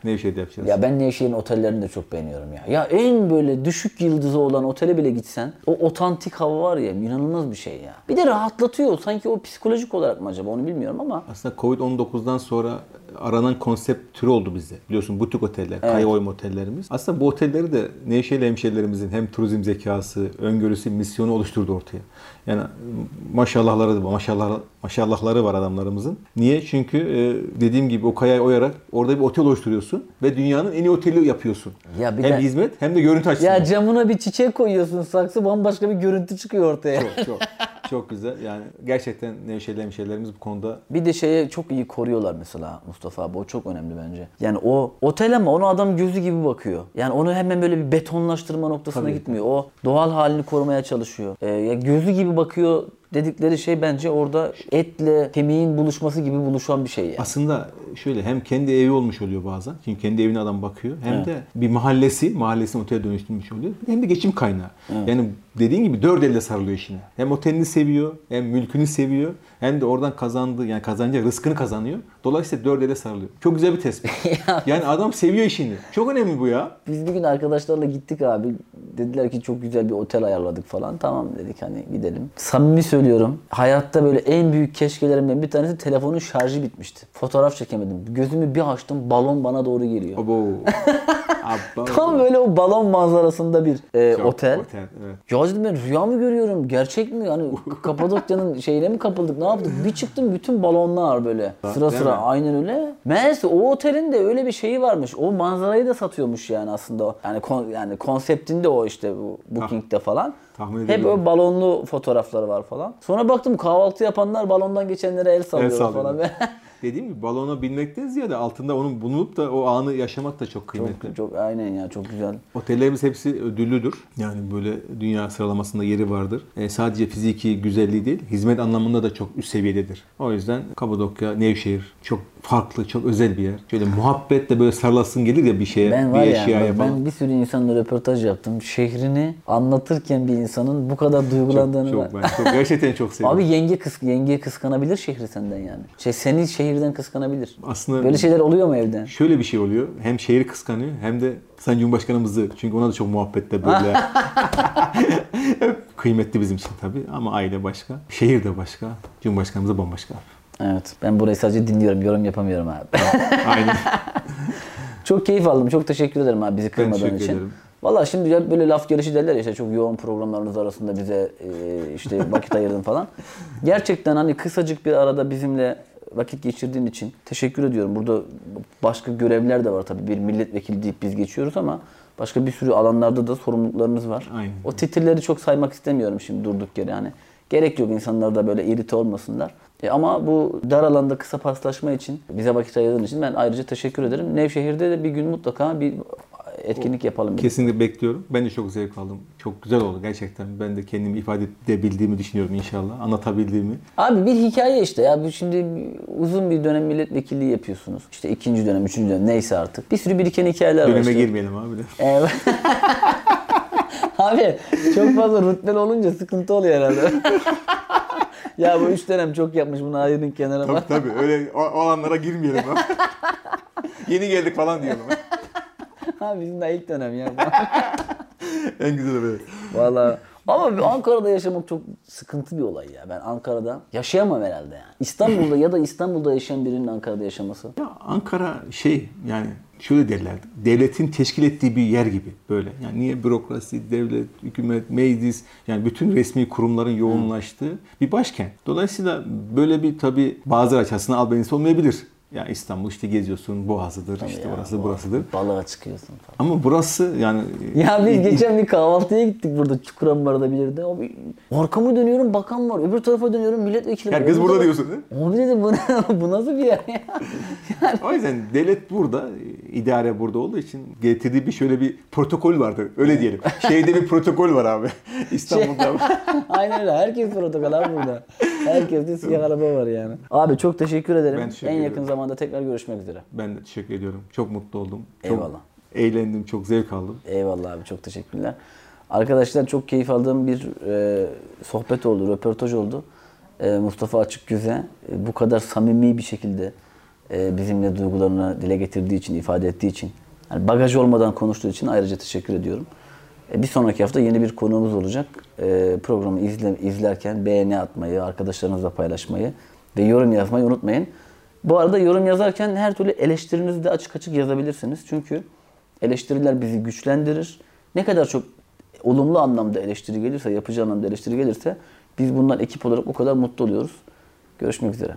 Nevşehir'de yapacağız. Ya ben Nevşehir'in otellerini de çok beğeniyorum ya. Ya en böyle düşük yıldızı olan otele bile gitsen o otantik hava var ya inanılmaz bir şey ya. Bir de rahatlatıyor. Sanki o psikolojik olarak mı acaba onu bilmiyorum ama Aslında Covid-19'dan sonra aranan konsept türü oldu bizde. Biliyorsun butik oteller, kaya oyma otellerimiz. Aslında bu otelleri de Nevşehirli hemşehrilerimizin hem turizm zekası, öngörüsü, misyonu oluşturdu ortaya. Yani maşallahları maşallah maşallahları var adamlarımızın. Niye? Çünkü e, dediğim gibi o kayayı oyarak orada bir otel oluşturuyorsun ve dünyanın en iyi oteli yapıyorsun. Ya bir hem de- hizmet hem de görüntü açısından. ya camına bir çiçek koyuyorsun saksı bambaşka bir görüntü çıkıyor ortaya. çok çok çok güzel. Yani gerçekten Nevşehirli hemşehrilerimiz bu konuda Bir de şeye çok iyi koruyorlar mesela Mustafa abi. O çok önemli bence. Yani o otel ama ona adam gözü gibi bakıyor. Yani onu hemen böyle bir betonlaştırma noktasına Tabii. gitmiyor. O doğal halini korumaya çalışıyor. Ee, ya gözü gibi bakıyor dedikleri şey bence orada etle kemiğin buluşması gibi buluşan bir şey yani. Aslında şöyle hem kendi evi olmuş oluyor bazen. Çünkü kendi evine adam bakıyor. Hem de bir mahallesi, mahallesini otele dönüştürmüş oluyor. Hem de geçim kaynağı. Yani dediğin gibi dört elle sarılıyor işine. Hem otelini seviyor, hem mülkünü seviyor. Hem de oradan kazandığı yani kazanacağı rızkını kazanıyor. Dolayısıyla dört elle sarılıyor. Çok güzel bir tespit. yani adam seviyor işini. Çok önemli bu ya. Biz bir gün arkadaşlarla gittik abi. Dediler ki çok güzel bir otel ayarladık falan. Tamam dedik hani gidelim. Samimi söylüyorum. Hayatta böyle en büyük keşkelerimden bir tanesi telefonun şarjı bitmişti. Fotoğraf çekemedim. Gözümü bir açtım balon bana doğru geliyor. Abo. Tam böyle o balon manzarasında bir e, Çok otel. Otel, evet. Ya dedim ben rüya mı görüyorum? Gerçek mi? Yani Kapadokya'nın şeyine mi kapıldık? Ne yaptık? Bir çıktım bütün balonlar böyle. Sıra Değil sıra mi? aynen öyle. Meğerse o otelin de öyle bir şeyi varmış. O manzarayı da satıyormuş yani aslında. Yani kon, yani konseptinde o işte bu Booking'de falan. Tahmin Hep edebiliyorum. öyle balonlu fotoğrafları var falan. Sonra baktım kahvaltı yapanlar balondan geçenlere el sallıyorlar falan. Dediğim gibi balona binmekten ziyade altında onun bulunup da o anı yaşamak da çok kıymetli. çok, çok aynen ya çok güzel. Otellerimiz hepsi ödüllüdür. Yani böyle dünya sıralamasında yeri vardır. E, sadece fiziki güzelliği değil, hizmet anlamında da çok üst seviyededir. O yüzden Kapadokya, Nevşehir çok farklı, çok özel bir yer. Şöyle muhabbetle böyle sarılasın gelir ya bir şeye, Ben bir var ya eşyaya bak falan. ben bir sürü insanla röportaj yaptım. Şehrini anlatırken bir insanın bu kadar duygulandığını çok, çok, ben çok, gerçekten çok seviyorum. Abi yenge kıs yenge kıskanabilir şehri senden yani. Şey seni şehirden kıskanabilir. Aslında Böyle şeyler oluyor mu evden? şöyle bir şey oluyor. Hem şehri kıskanıyor hem de Sayın Cumhurbaşkanımızı. Çünkü ona da çok muhabbetle böyle. Kıymetli bizim için tabii. Ama aile başka. Şehir de başka. Cumhurbaşkanımız da bambaşka. Evet. Ben burayı sadece dinliyorum. Yorum yapamıyorum abi. Aynen. çok keyif aldım. Çok teşekkür ederim abi bizi kırmadığın teşekkür için. ederim. Valla şimdi böyle laf gelişi derler ya işte çok yoğun programlarınız arasında bize e, işte vakit ayırdın falan. Gerçekten hani kısacık bir arada bizimle vakit geçirdiğin için teşekkür ediyorum. Burada başka görevler de var tabii. Bir milletvekili deyip biz geçiyoruz ama başka bir sürü alanlarda da sorumluluklarınız var. Aynen. O titirleri çok saymak istemiyorum şimdi durduk yere yani. Gerek yok insanlar da böyle irite olmasınlar. E ama bu dar alanda kısa paslaşma için bize vakit ayırdığın için ben ayrıca teşekkür ederim. Nevşehir'de de bir gün mutlaka bir etkinlik yapalım. Kesinlikle bekliyorum. Ben de çok zevk aldım. Çok güzel oldu gerçekten. Ben de kendimi ifade edebildiğimi düşünüyorum inşallah. Anlatabildiğimi. Abi bir hikaye işte ya. Bu Şimdi uzun bir dönem milletvekilliği yapıyorsunuz. İşte ikinci dönem, üçüncü dönem neyse artık. Bir sürü biriken hikayeler var. Döneme işte. girmeyelim abi de. Evet. Abi çok fazla rütbeli olunca sıkıntı oluyor herhalde. ya bu üç dönem çok yapmış bunu ayırın kenara bak. Tabii tabii. Öyle o, o alanlara girmeyelim. Yeni geldik falan diyorum. Abi bizim daha ilk dönem ya. en güzel böyle. Valla. Ama Ankara'da yaşamak çok sıkıntı bir olay ya. Ben Ankara'da yaşayamam herhalde yani. İstanbul'da ya da İstanbul'da yaşayan birinin Ankara'da yaşaması. Ya Ankara şey yani şöyle derlerdi. Devletin teşkil ettiği bir yer gibi böyle. Yani niye bürokrasi, devlet, hükümet, meclis yani bütün resmi kurumların yoğunlaştığı bir başkent. Dolayısıyla böyle bir tabi bazıları açısından albenisi olmayabilir. Ya İstanbul işte geziyorsun, Boğazı'dır, işte Ya, orası bu- burasıdır. Balığa çıkıyorsun falan. Ama burası yani Ya biz geçen bir kahvaltıya gittik burada Çukurambar'da bir yerde. Abi arkamı dönüyorum bakan var. Öbür tarafa dönüyorum milletvekili var. herkes burada diyorsun değil mi? Abi dedim bu, bu nasıl bir yer ya? O yüzden devlet burada, idare burada olduğu için getirdiği bir şöyle bir protokol vardır. Öyle diyelim. Şeyde bir protokol var abi. İstanbul'da. Aynen öyle. Herkes protokol abi burada. Herkeste siyah araba var yani. Abi çok teşekkür ederim. Ben teşekkür en yakın ederim. Zamanda tekrar görüşmek üzere. ben de teşekkür ediyorum. Çok mutlu oldum. Çok Eyvallah. eğlendim, çok zevk aldım. Eyvallah abi çok teşekkürler. Arkadaşlar çok keyif aldığım bir e, sohbet oldu, röportaj oldu. E, Mustafa Açıkgüze e, bu kadar samimi bir şekilde e, bizimle duygularını dile getirdiği için, ifade ettiği için, yani bagaj olmadan konuştuğu için ayrıca teşekkür ediyorum. E, bir sonraki hafta yeni bir konuğumuz olacak. E, programı izle, izlerken beğeni atmayı, arkadaşlarınızla paylaşmayı ve yorum yazmayı unutmayın. Bu arada yorum yazarken her türlü eleştirinizi de açık açık yazabilirsiniz. Çünkü eleştiriler bizi güçlendirir. Ne kadar çok olumlu anlamda eleştiri gelirse, yapıcı anlamda eleştiri gelirse biz bundan ekip olarak o kadar mutlu oluyoruz. Görüşmek üzere.